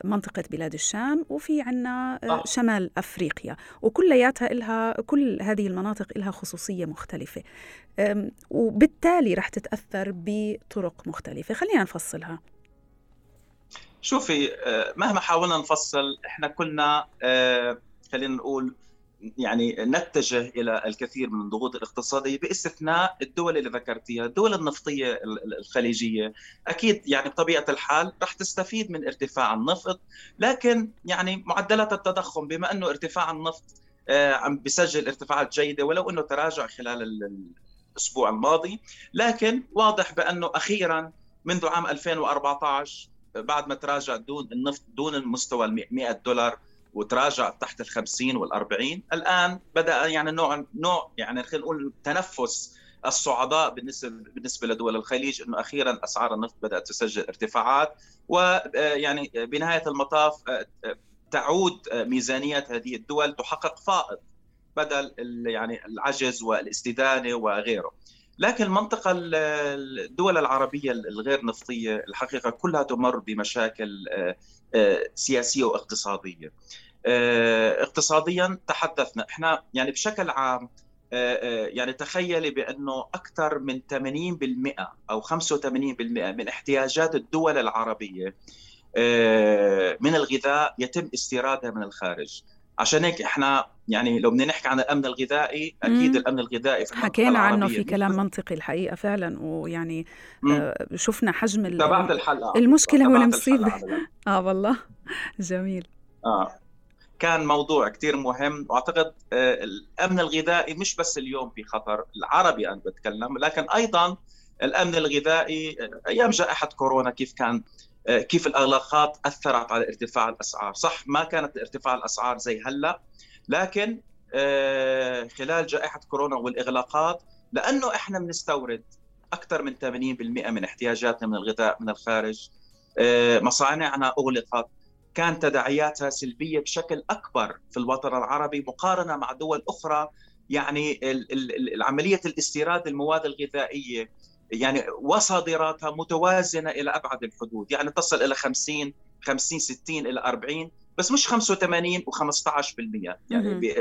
منطقة بلاد الشام وفي عنا شمال أفريقيا. وكلياتها إلها كل هذه المناطق إلها خصوصية مختلفة. وبالتالي رح تتأثر بطرق مختلفة. خلينا نفصلها. شوفي آه، مهما حاولنا نفصل إحنا كنا آه، خلينا نقول يعني نتجه إلى الكثير من الضغوط الاقتصادية بإستثناء الدول اللي ذكرتيها، الدول النفطية الخليجية. أكيد يعني بطبيعة الحال رح تستفيد من ارتفاع النفط، لكن يعني معدلات التضخم بما إنه ارتفاع النفط آه، عم بيسجل ارتفاعات جيدة ولو إنه تراجع خلال الأسبوع الماضي، لكن واضح بأنه أخيرا منذ عام 2014 بعد ما تراجع دون النفط دون المستوى ال 100 دولار وتراجع تحت ال 50 وال 40 الآن بدأ يعني نوع نوع يعني خلينا نقول تنفس الصعداء بالنسبة بالنسبة لدول الخليج إنه أخيرا أسعار النفط بدأت تسجل ارتفاعات ويعني بنهاية المطاف تعود ميزانيات هذه الدول تحقق فائض. بدل يعني العجز والاستدانة وغيره. لكن المنطقة الدول العربية الغير نفطية الحقيقة كلها تمر بمشاكل آه، آه، سياسية واقتصادية. آه، اقتصاديا تحدثنا. إحنا يعني بشكل عام يعني تخيلي بأنه أكثر من 80% أو 85% من احتياجات الدول العربية من الغذاء يتم استيرادها من الخارج. عشان هيك إحنا يعني لو بدنا نحكي عن الأمن الغذائي أكيد مم. الأمن الغذائي في حكينا عنه في كلام منطقي الحقيقة فعلا ويعني مم. آه، شفنا حجم تابعت الحلقة. المشكلة تابعت والمصيبة الحلقة على ال- آه والله. جميل. آه. كان موضوع كتير مهم وأعتقد آه، الأمن الغذائي مش بس اليوم في خطر العربي أنا بتكلم لكن أيضا الأمن الغذائي آه، أيام جائحة كورونا كيف كان؟ كيف الأغلاقات أثرت على ارتفاع الأسعار؟ صح ما كانت ارتفاع الأسعار زي هلأ لكن آه، خلال جائحة كورونا والإغلاقات لأنه إحنا بنستورد أكثر من 80% من احتياجاتنا من الغذاء من الخارج. آه، مصانعنا أغلقت. كان تداعياتها سلبية بشكل أكبر في الوطن العربي مقارنة مع دول أخرى. يعني عملية الاستيراد المواد الغذائية يعني وصادراتها متوازنة إلى أبعد الحدود. يعني تصل إلى 50 50 60 إلى 40 بس مش 85 و15% يعني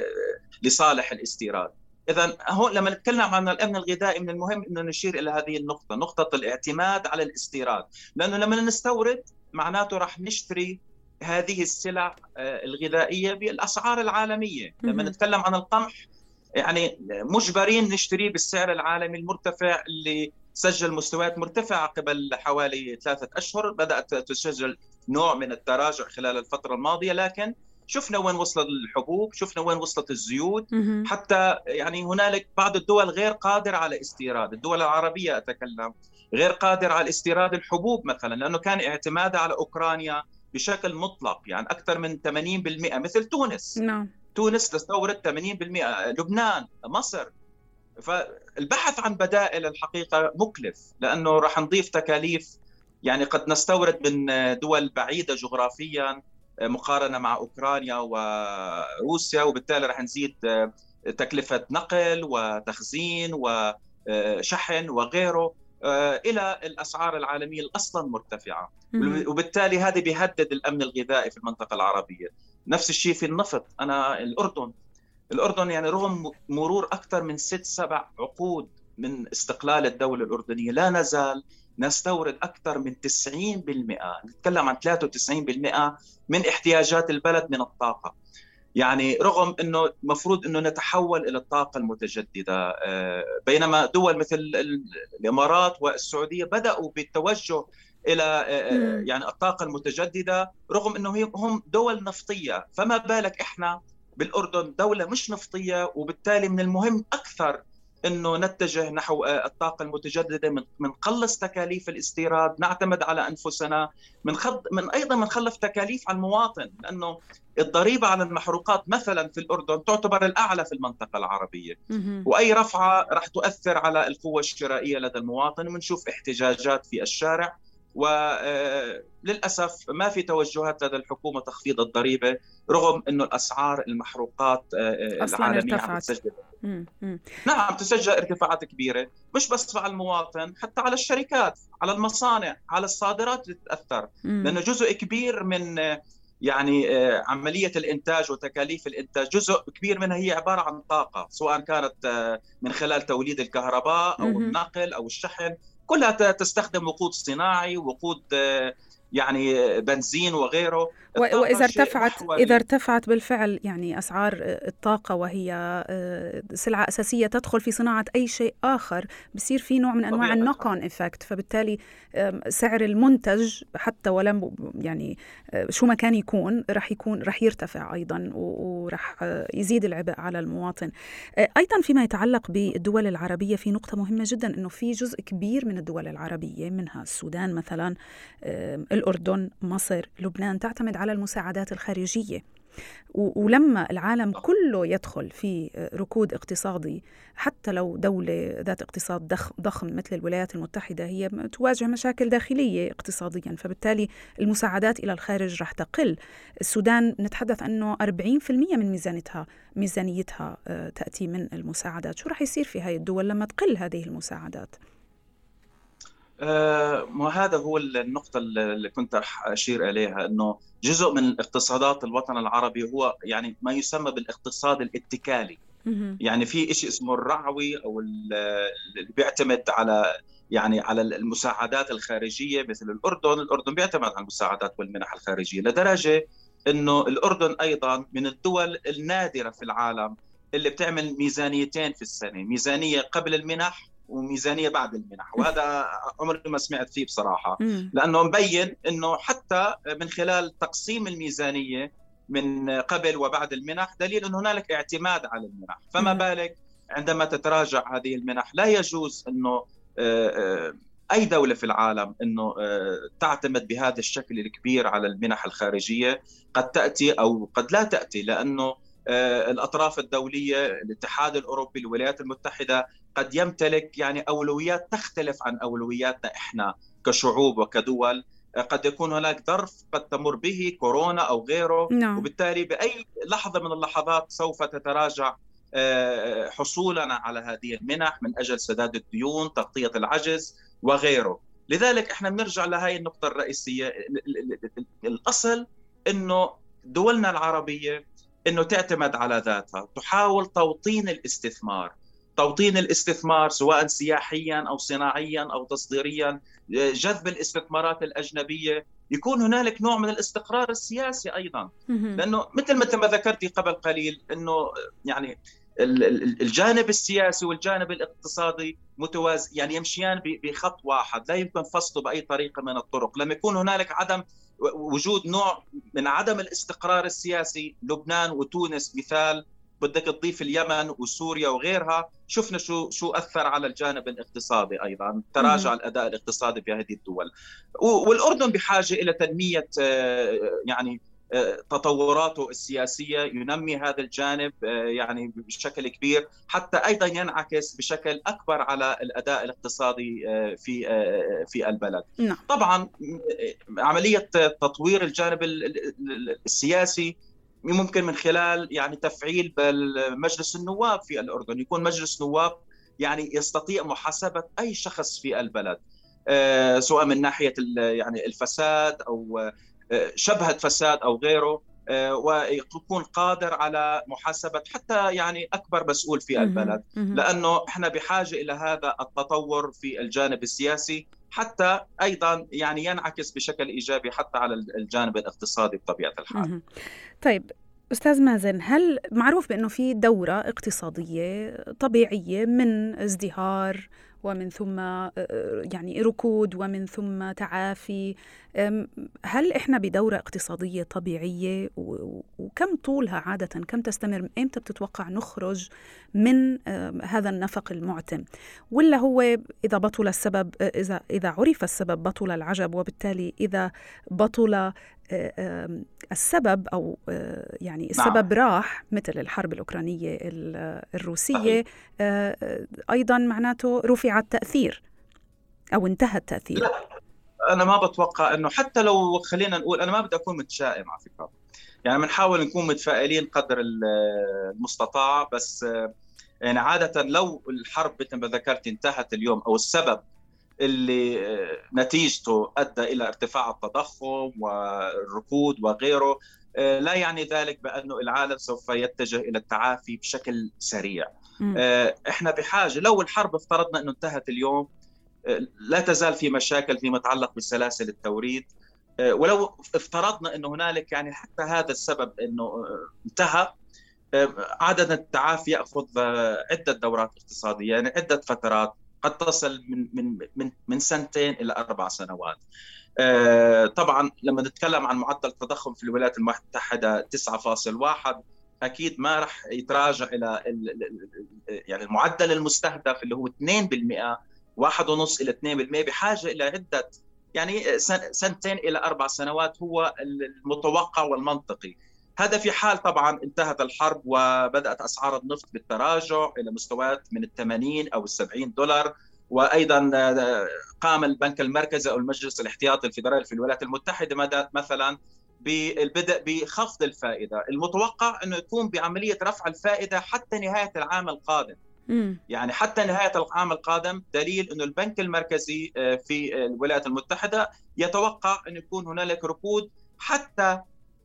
لصالح الاستيراد. إذا هون لما نتكلم عن الأمن الغذائي من المهم إنه نشير إلى هذه النقطة نقطة الاعتماد على الاستيراد. لأنه لما نستورد معناته راح نشتري هذه السلع آه، الغذائية بالأسعار العالمية. لما. نتكلم عن القمح يعني مجبرين نشتريه بالسعر العالمي المرتفع اللي سجل مستويات مرتفعة قبل حوالي ثلاثة أشهر. بدأت تسجل نوع من التراجع خلال الفترة الماضية لكن شفنا وين وصلت الحبوب شفنا وين وصلت الزيوت. حتى يعني هنالك بعض الدول غير قادرة على استيراد الدول العربية أتكلم غير قادرة على استيراد الحبوب مثلا لأنه كان اعتمادها على أوكرانيا بشكل مطلق. يعني أكثر من 80% مثل تونس. نعم. تونس تستورد 80% لبنان مصر فالبحث عن بدائل الحقيقة مكلف لأنه راح نضيف تكاليف يعني قد نستورد من دول بعيدة جغرافيا مقارنة مع أوكرانيا وروسيا وبالتالي راح نزيد تكلفة نقل وتخزين وشحن وغيره إلى الأسعار العالمية أصلا مرتفعة. مهم. وبالتالي هذا بيهدد الأمن الغذائي في المنطقة العربية. نفس الشيء في النفط. أنا الأردن الأردن يعني رغم مرور أكثر من ست سبع عقود من استقلال الدولة الأردنية لا نزال نستورد أكثر من 90% نتكلم عن 93% من احتياجات البلد من الطاقة يعني رغم إنه المفروض إنه نتحول إلى الطاقة المتجددة آه، بينما دول مثل ال- الإمارات والسعودية بدأوا بالتوجه إلى آه، مم. يعني الطاقة المتجددة رغم إنه هي- هم دول نفطية فما بالك إحنا بالأردن دولة مش نفطية وبالتالي من المهم أكثر إنه نتجه نحو آه، الطاقة المتجددة من منقلص تكاليف الاستيراد نعتمد على أنفسنا من خض من أيضا منخلف تكاليف على المواطن لأنه الضريبة على المحروقات مثلا في الأردن تعتبر الأعلى في المنطقة العربية. وأي رفعة راح تؤثر على القوة الشرائية لدى المواطن وبنشوف احتجاجات في الشارع وللاسف ما في توجهات لدى الحكومة تخفيض الضريبة رغم إنه الأسعار المحروقات آه، أصلاً العالمية عم ارتفعت. تسجل مم. مم. نعم تسجل ارتفاعات كبيرة مش بس على المواطن حتى على الشركات على المصانع على الصادرات اللي تتأثر. لأنه جزء كبير من آه، يعني آه، عملية الإنتاج وتكاليف الإنتاج جزء كبير منها هي عبارة عن طاقة سواء كانت آه، من خلال توليد الكهرباء أو مهم. النقل أو الشحن كلها تستخدم وقود صناعي وقود آه، يعني بنزين وغيره و- الطاقة وإذا شيء ارتفعت. إذا ارتفعت بالفعل يعني أسعار الطاقة وهي آه، سلعة أساسية تدخل في صناعة أي شيء آخر بصير في نوع من أنواع طبيعة ال knock-on effect فبالتالي سعر المنتج حتى ولم يعني آه، شو ما كان يكون رح يكون رح يرتفع أيضا و- ورح آه، يزيد العبء على المواطن. آه، أيضا فيما يتعلق بالدول العربية في نقطة مهمة جدا أنه في جزء كبير من الدول العربية منها السودان مثلا الأردن مصر لبنان تعتمد على المساعدات الخارجية. ولما العالم كله يدخل في ركود اقتصادي حتى لو دولة ذات اقتصاد ضخ- ضخم مثل الولايات المتحدة هي تواجه مشاكل داخلية اقتصاديا. فبالتالي المساعدات إلى الخارج رح تقل. السودان نتحدث أنه 40% من ميزانيتها ميزانيتها تأتي من المساعدات. شو رح يصير في هاي الدول لما تقل هذه المساعدات؟ آه، ما هذا هو النقطة اللي كنت رح أشير إليها إنه جزء من اقتصادات الوطن العربي هو يعني ما يسمى بالاقتصاد الاتكالي. يعني في شيء اسمه الرعوي أو ال- اللي بيعتمد على يعني على المساعدات الخارجية مثل الأردن. الأردن بيعتمد على المساعدات والمنح الخارجية لدرجة إنه الأردن أيضا من الدول النادرة في العالم اللي بتعمل ميزانيتين في السنة، ميزانية قبل المنح وميزانية بعد المنح. وهذا عمري ما سمعت فيه بصراحة. لأنه مبين إنه حتى من خلال تقسيم الميزانية من قبل وبعد المنح دليل أن هنالك اعتماد على المنح. فما بالك عندما تتراجع هذه المنح لا يجوز أنه آه، آه، أي دولة في العالم إنه آه، تعتمد بهذا الشكل الكبير على المنح الخارجية. قد تأتي أو قد لا تأتي لأنه الأطراف الدولية الاتحاد الأوروبي الولايات المتحدة قد يمتلك يعني أولويات تختلف عن أولوياتنا إحنا كشعوب وكدول قد يكون هناك ظرف قد تمر به كورونا أو غيره نعم. وبالتالي بأي لحظة من اللحظات سوف تتراجع آه، حصولنا على هذه المنح من أجل سداد الديون، تغطية العجز وغيره. لذلك إحنا بنرجع لهي النقطة الرئيسية الأصل إنه دولنا العربية إنه تعتمد على ذاتها، تحاول توطين الاستثمار، توطين الاستثمار سواء سياحيا أو صناعيا أو تصديريا جذب الاستثمارات الأجنبية. يكون هنالك نوع من الاستقرار السياسي أيضا. لأنه مثل مثل ما ذكرتي قبل قليل إنه يعني الجانب السياسي والجانب الاقتصادي متوازي يعني يمشيان بخط واحد. لا يمكن فصله بأي طريقة من الطرق. لما يكون هنالك عدم وجود نوع من عدم الاستقرار السياسي لبنان وتونس مثال بدك تضيف اليمن وسوريا وغيرها شفنا شو شو أثر على الجانب الاقتصادي أيضا. تراجع الأداء الاقتصادي في هذه الدول والأردن بحاجة إلى تنمية آه، يعني آه، تطوراته السياسية. ينمي هذا الجانب آه، يعني بشكل كبير. حتى أيضا ينعكس بشكل أكبر على الأداء الاقتصادي في في البلد. نعم. طبعا عملية تطوير الجانب السياسي ممكن من خلال يعني تفعيل مجلس النواب في الأردن. يكون مجلس نواب يعني يستطيع محاسبة أي شخص في البلد. آه، سواء من ناحية يعني الفساد أو آه، شبهة فساد أو غيره آه، ويكون قادر على محاسبة حتى يعني أكبر مسؤول في البلد. لأنه إحنا بحاجة إلى هذا التطور في الجانب السياسي. حتى أيضا يعني ينعكس بشكل إيجابي حتى على الجانب الاقتصادي بطبيعة الحال. طيب أستاذ مازن هل معروف بأنه في دورة اقتصادية طبيعية من ازدهار ومن ثم آه، آه، يعني ركود ومن ثم تعافي. هل إحنا بدورة اقتصادية طبيعية؟ وكم طولها عادة؟ كم تستمر؟ إمتى بتتوقع نخرج من هذا النفق المعتم؟ ولا هو إذا بطل السبب آه، إذا إذا عرف السبب بطل العجب وبالتالي إذا بطل السبب أو يعني نعم. السبب نعم. راح مثل الحرب الأوكرانية الروسية أيضا معناته رفع التأثير أو انتهى التأثير لا أنا ما بتوقع إنه حتى لو خلينا نقول أنا ما بدي أكون متشائم على فكرة يعني بنحاول نكون متفائلين قدر المستطاع بس يعني عادة لو الحرب مثل ما ذكرت انتهت اليوم أو السبب اللي نتيجته أدى إلى ارتفاع التضخم والركود وغيره لا يعني ذلك بأنه العالم سوف يتجه إلى التعافي بشكل سريع. إحنا بحاجة لو الحرب افترضنا إنه انتهت اليوم لا تزال في مشاكل فيما يتعلق بسلاسل التوريد. آه، ولو افترضنا إنه هنالك يعني حتى هذا السبب إنه آه، انتهى آه، عادة التعافي يأخذ عدة دورات اقتصادية يعني عدة فترات. قد تصل من من من من سنتين إلى أربع سنوات. طبعا لما نتكلم عن معدل التضخم في الولايات المتحدة 9.1 أكيد ما راح يتراجع إلى يعني المعدل المستهدف اللي هو 2% واحد ونص إلى 2% بحاجة إلى عدة يعني سنتين إلى أربع سنوات هو المتوقع والمنطقي هذا في حال طبعا انتهت الحرب وبدأت أسعار النفط بالتراجع إلى مستويات من الثمانين أو السبعين دولار. وأيضا قام البنك المركزي أو المجلس الاحتياطي الفيدرالي في الولايات المتحدة مثلا بالبدء بخفض الفائدة، المتوقع إنه يكون بعملية رفع الفائدة حتى نهاية العام القادم. يعني حتى نهاية العام القادم دليل إنه البنك المركزي آه، في الولايات المتحدة يتوقع ان يكون هنالك ركود حتى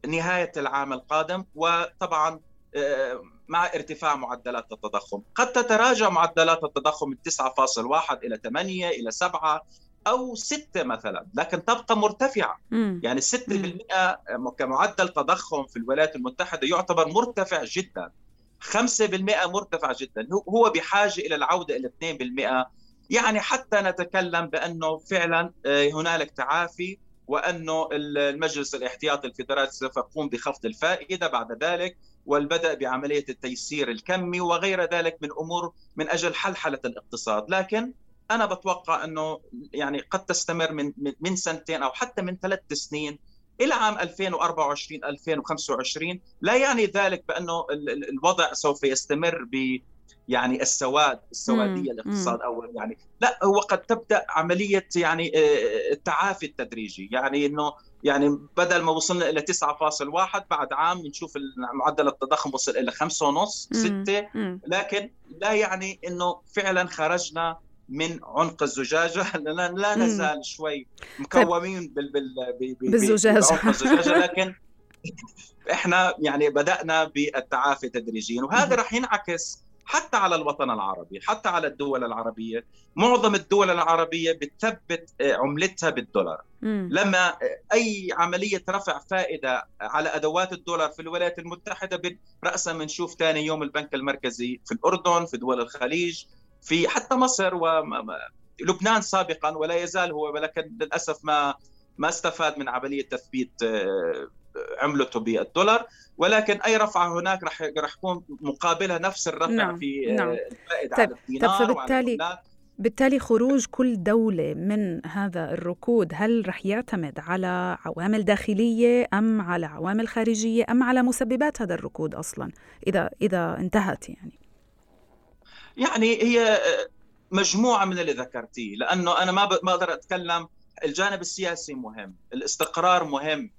نهاية العام القادم وطبعا آه، مع ارتفاع معدلات التضخم. قد تتراجع معدلات التضخم من 9.1 إلى 8 إلى 7 أو 6 مثلا لكن تبقى مرتفعة. مم. يعني 6% كمعدل تضخم في الولايات المتحدة يعتبر مرتفع جدا. 5% مرتفع جدا. هو- بحاجة إلى العودة إلى 2% يعني حتى نتكلم بأنه فعلا آه، هنالك تعافي. وأنه المجلس الاحتياطي الفيدرالي سوف يقوم بخفض الفائدة بعد ذلك والبدء بعملية التيسير الكمي وغير ذلك من أمور من أجل حلحلة الاقتصاد، لكن أنا بتوقع أنه يعني قد تستمر من من- سنتين أو حتى من ثلاث سنين إلى عام 2024 2025 لا يعني ذلك بأنه ال- ال- الوضع سوف يستمر ب يعني السواد السوادية مم. الاقتصاد أو يعني لا هو قد تبدأ عملية يعني آه، التعافي التدريجي يعني إنه يعني بدل ما وصلنا إلى 9.1 بعد عام نشوف معدل التضخم وصل إلى 5.5 مم. 6 مم. لكن لا يعني إنه فعلا خرجنا من عنق الزجاجة لا, لا. نزال شوي مكومين بال بال ب- ب- بالزجاجة. بعنق الزجاجة لكن إحنا يعني بدأنا بالتعافي تدريجيا وهذا. راح ينعكس حتى على الوطن العربي حتى على الدول العربية معظم الدول العربية بتثبت آه، عملتها بالدولار مم. لما أي عملية رفع فائدة على أدوات الدولار في الولايات المتحدة بن- راسا بنشوف ثاني يوم البنك المركزي في الأردن في دول الخليج في حتى مصر ولبنان سابقا ولا يزال هو ولكن للأسف ما ما استفاد من عملية تثبيت آه، عملته بالدولار ولكن أي رفعة هناك راح راح يكون مقابلها نفس الرفع نعم، في نعم. الفائده طيب، على الدينار طب وعلى فبالتالي. بالتالي خروج كل دولة من هذا الركود هل رح يعتمد على عوامل داخلية أم على عوامل خارجية أم على مسببات هذا الركود أصلا إذا إذا انتهت يعني يعني هي مجموعة من اللي ذكرتيه لأنه أنا ما ب- ما أقدر أتكلم الجانب السياسي مهم الاستقرار مهم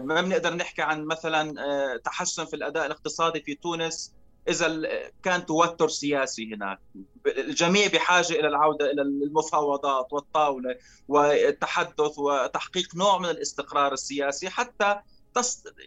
ما بنقدر نحكي عن مثلا آه، تحسن في الأداء الاقتصادي في تونس. إذا كان توتر سياسي هناك. الجميع بحاجة إلى العودة إلى المفاوضات والطاولة والتحدث وتحقيق نوع من الاستقرار السياسي. حتى.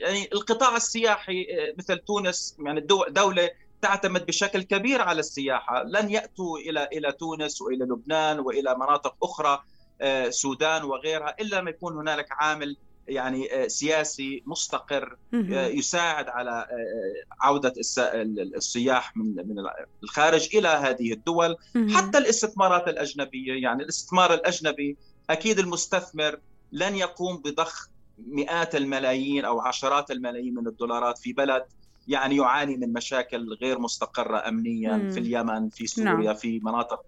يعني القطاع السياحي آه، مثل تونس يعني دولة تعتمد بشكل كبير على السياحة، لن يأتوا إلى إلى تونس وإلى لبنان وإلى مناطق أخرى آه، السودان وغيرها إلا لما يكون هنالك عامل يعني آه، سياسي مستقر. آه، يساعد على آه، عودة الس- ال- السياح من من الخارج إلى هذه الدول. حتى الاستثمارات الأجنبية يعني الاستثمار الأجنبي أكيد المستثمر لن يقوم بضخ مئات الملايين أو عشرات الملايين من الدولارات في بلد يعني يعاني من مشاكل غير مستقرة امنيا مم. في اليمن في سوريا نعم. في مناطق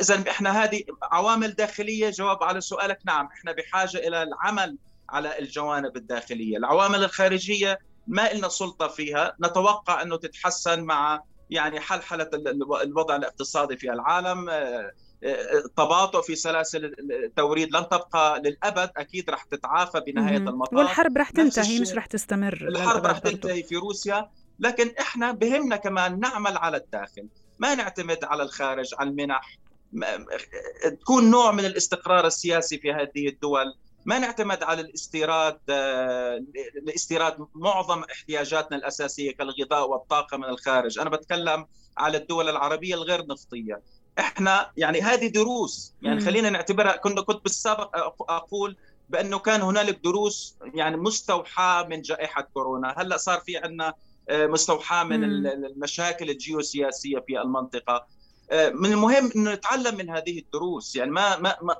اذا إحنا هذه عوامل داخلية جواب على سؤالك نعم إحنا بحاجة إلى العمل على الجوانب الداخلية. العوامل الخارجية ما لنا سلطة فيها. نتوقع إنه تتحسن مع يعني حلحلة ال- الوضع الاقتصادي في العالم. آه، آه، تباطؤ في سلاسل التوريد لن تبقى للأبد. أكيد رح تتعافى بنهاية. المطاف. والحرب رح تنتهي. مش رح تستمر الحرب رح. تنتهي في روسيا. لكن إحنا بهمنا كمان نعمل على الداخل. ما نعتمد على الخارج على المنح. تكون نوع من الاستقرار السياسي في هذه الدول. ما نعتمد على الاستيراد آه، لاستيراد معظم احتياجاتنا الأساسية كالغذاء والطاقة من الخارج. أنا بتكلم على الدول العربية الغير نفطية. إحنا يعني هذه دروس يعني. خلينا نعتبرها كنا كنت بالسابق أقول بأنه كان هنالك دروس يعني مستوحاة من جائحة كورونا، هلأ صار في عندنا مستوحاة من المشاكل الجيوسياسية في المنطقة. آه، من المهم إنه نتعلم من هذه الدروس، يعني ما, ما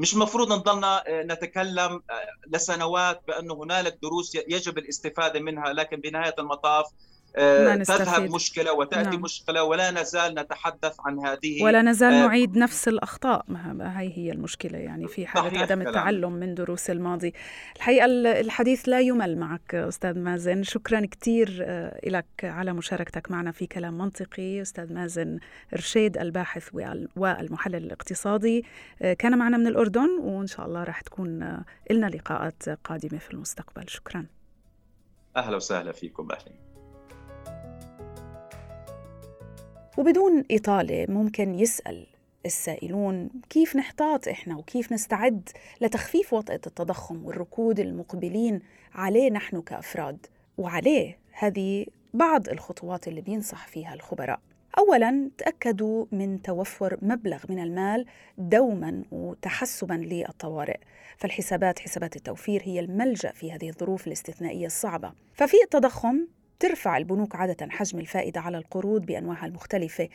مش المفروض نضلنا آه، نتكلم آه، لسنوات بانه هنالك دروس يجب الاستفادة منها، لكن بنهاية المطاف. تذهب مشكلة وتأتي نعم. مشكلة ولا نزال نتحدث عن هذه ولا نزال آه، نعيد نفس الأخطاء. ما هي هي المشكلة يعني في حالة عدم. التعلم من دروس الماضي. الحقيقة ال- الحديث لا يمل معك أستاذ مازن. شكرا كثير لك على مشاركتك معنا في كلام منطقي. أستاذ مازن رشيد الباحث وال- والمحلل الاقتصادي آه، كان معنا من الأردن وإن شاء الله راح تكون آه، لنا لقاءات قادمة في المستقبل. شكرا. أهلا وسهلا فيكم أهلا. وبدون إطالة ممكن يسأل السائلون كيف نحتاط إحنا وكيف نستعد لتخفيف وطأة التضخم والركود المقبلين عليه نحن كأفراد؟ وعليه هذه بعض الخطوات اللي بينصح فيها الخبراء. اولا تأكدوا من توفر مبلغ من المال دوما وتحسبا للطوارئ. فالحسابات حسابات التوفير هي الملجأ في هذه الظروف الاستثنائية الصعبة. ففي التضخم ترفع البنوك عادة حجم الفائدة على القروض بأنواعها المختلفة.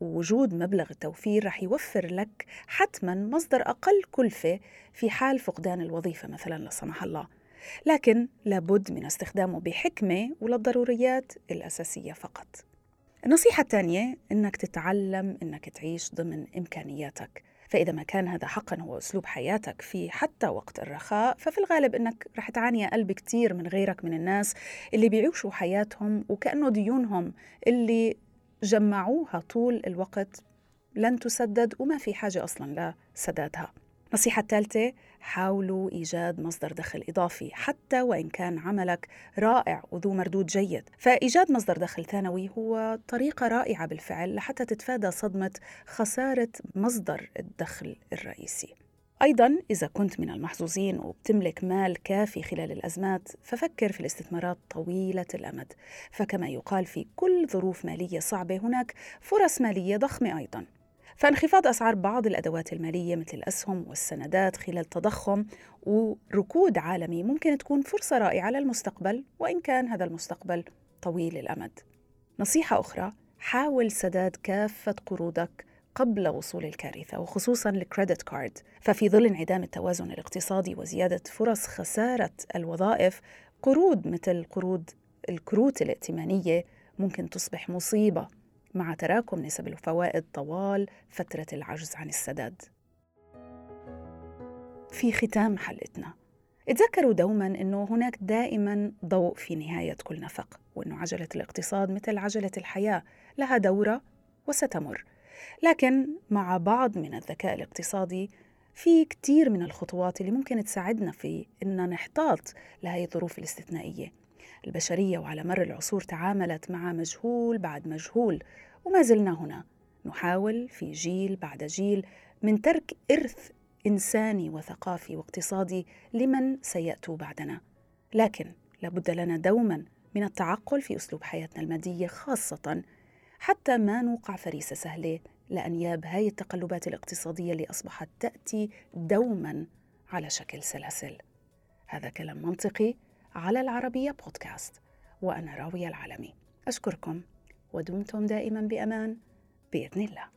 ووجود مبلغ التوفير رح يوفر لك حتما مصدر أقل كلفة في حال فقدان الوظيفة مثلا لا سمح الله. لكن لابد من استخدامه بحكمة وللضروريات الأساسية فقط. النصيحة الثانية إنك تتعلم إنك تعيش ضمن إمكانياتك. فإذا ما كان هذا حقا هو أسلوب حياتك في حتى وقت الرخاء ففي الغالب أنك رح تعاني أقل بكتير من غيرك من الناس اللي بيعيشوا حياتهم وكأنه ديونهم اللي جمعوها طول الوقت لن تسدد وما في حاجة أصلا لسدادها. النصيحة الثالثة حاولوا إيجاد مصدر دخل إضافي حتى وإن كان عملك رائع وذو مردود جيد. فإيجاد مصدر دخل ثانوي هو طريقة رائعة بالفعل لحتى تتفادى صدمة خسارة مصدر الدخل الرئيسي. أيضا إذا كنت من المحظوظين وبتملك مال كافي خلال الأزمات ففكر في الاستثمارات طويلة الأمد. فكما يقال في كل ظروف مالية صعبة هناك فرص مالية ضخمة أيضا. فانخفاض أسعار بعض الأدوات المالية مثل الأسهم والسندات خلال تضخم وركود عالمي ممكن تكون فرصة رائعة للمستقبل وإن كان هذا المستقبل طويل الأمد. نصيحة أخرى حاول سداد كافة قروضك قبل وصول الكارثة وخصوصا الكريدت كارد ففي ظل انعدام التوازن الاقتصادي وزيادة فرص خسارة الوظائف قروض مثل قروض الكروت الائتمانية ممكن تصبح مصيبة. مع تراكم نسب الفوائد طوال فترة العجز عن السداد. في ختام حلقتنا. اتذكروا دوما إنه هناك دائما ضوء في نهاية كل نفق وإنه عجلة الاقتصاد مثل عجلة الحياة لها دورة وستمر. لكن مع بعض من الذكاء الاقتصادي في كثير من الخطوات اللي ممكن تساعدنا في ان نحتاط لهي الظروف الاستثنائية. البشرية وعلى مر العصور تعاملت مع مجهول بعد مجهول وما زلنا هنا. نحاول في جيل بعد جيل من ترك إرث إنساني وثقافي واقتصادي لمن سيأتوا بعدنا. لكن لابد لنا دوما من التعقل في أسلوب حياتنا المادية خاصة حتى ما نوقع فريسة سهلة لأنياب هاي التقلبات الاقتصادية اللي أصبحت تأتي دوما على شكل سلاسل. هذا كلام منطقي على العربية بودكاست. وأنا راوية العالمي. أشكركم ودمتم دائما بأمان. بإذن الله.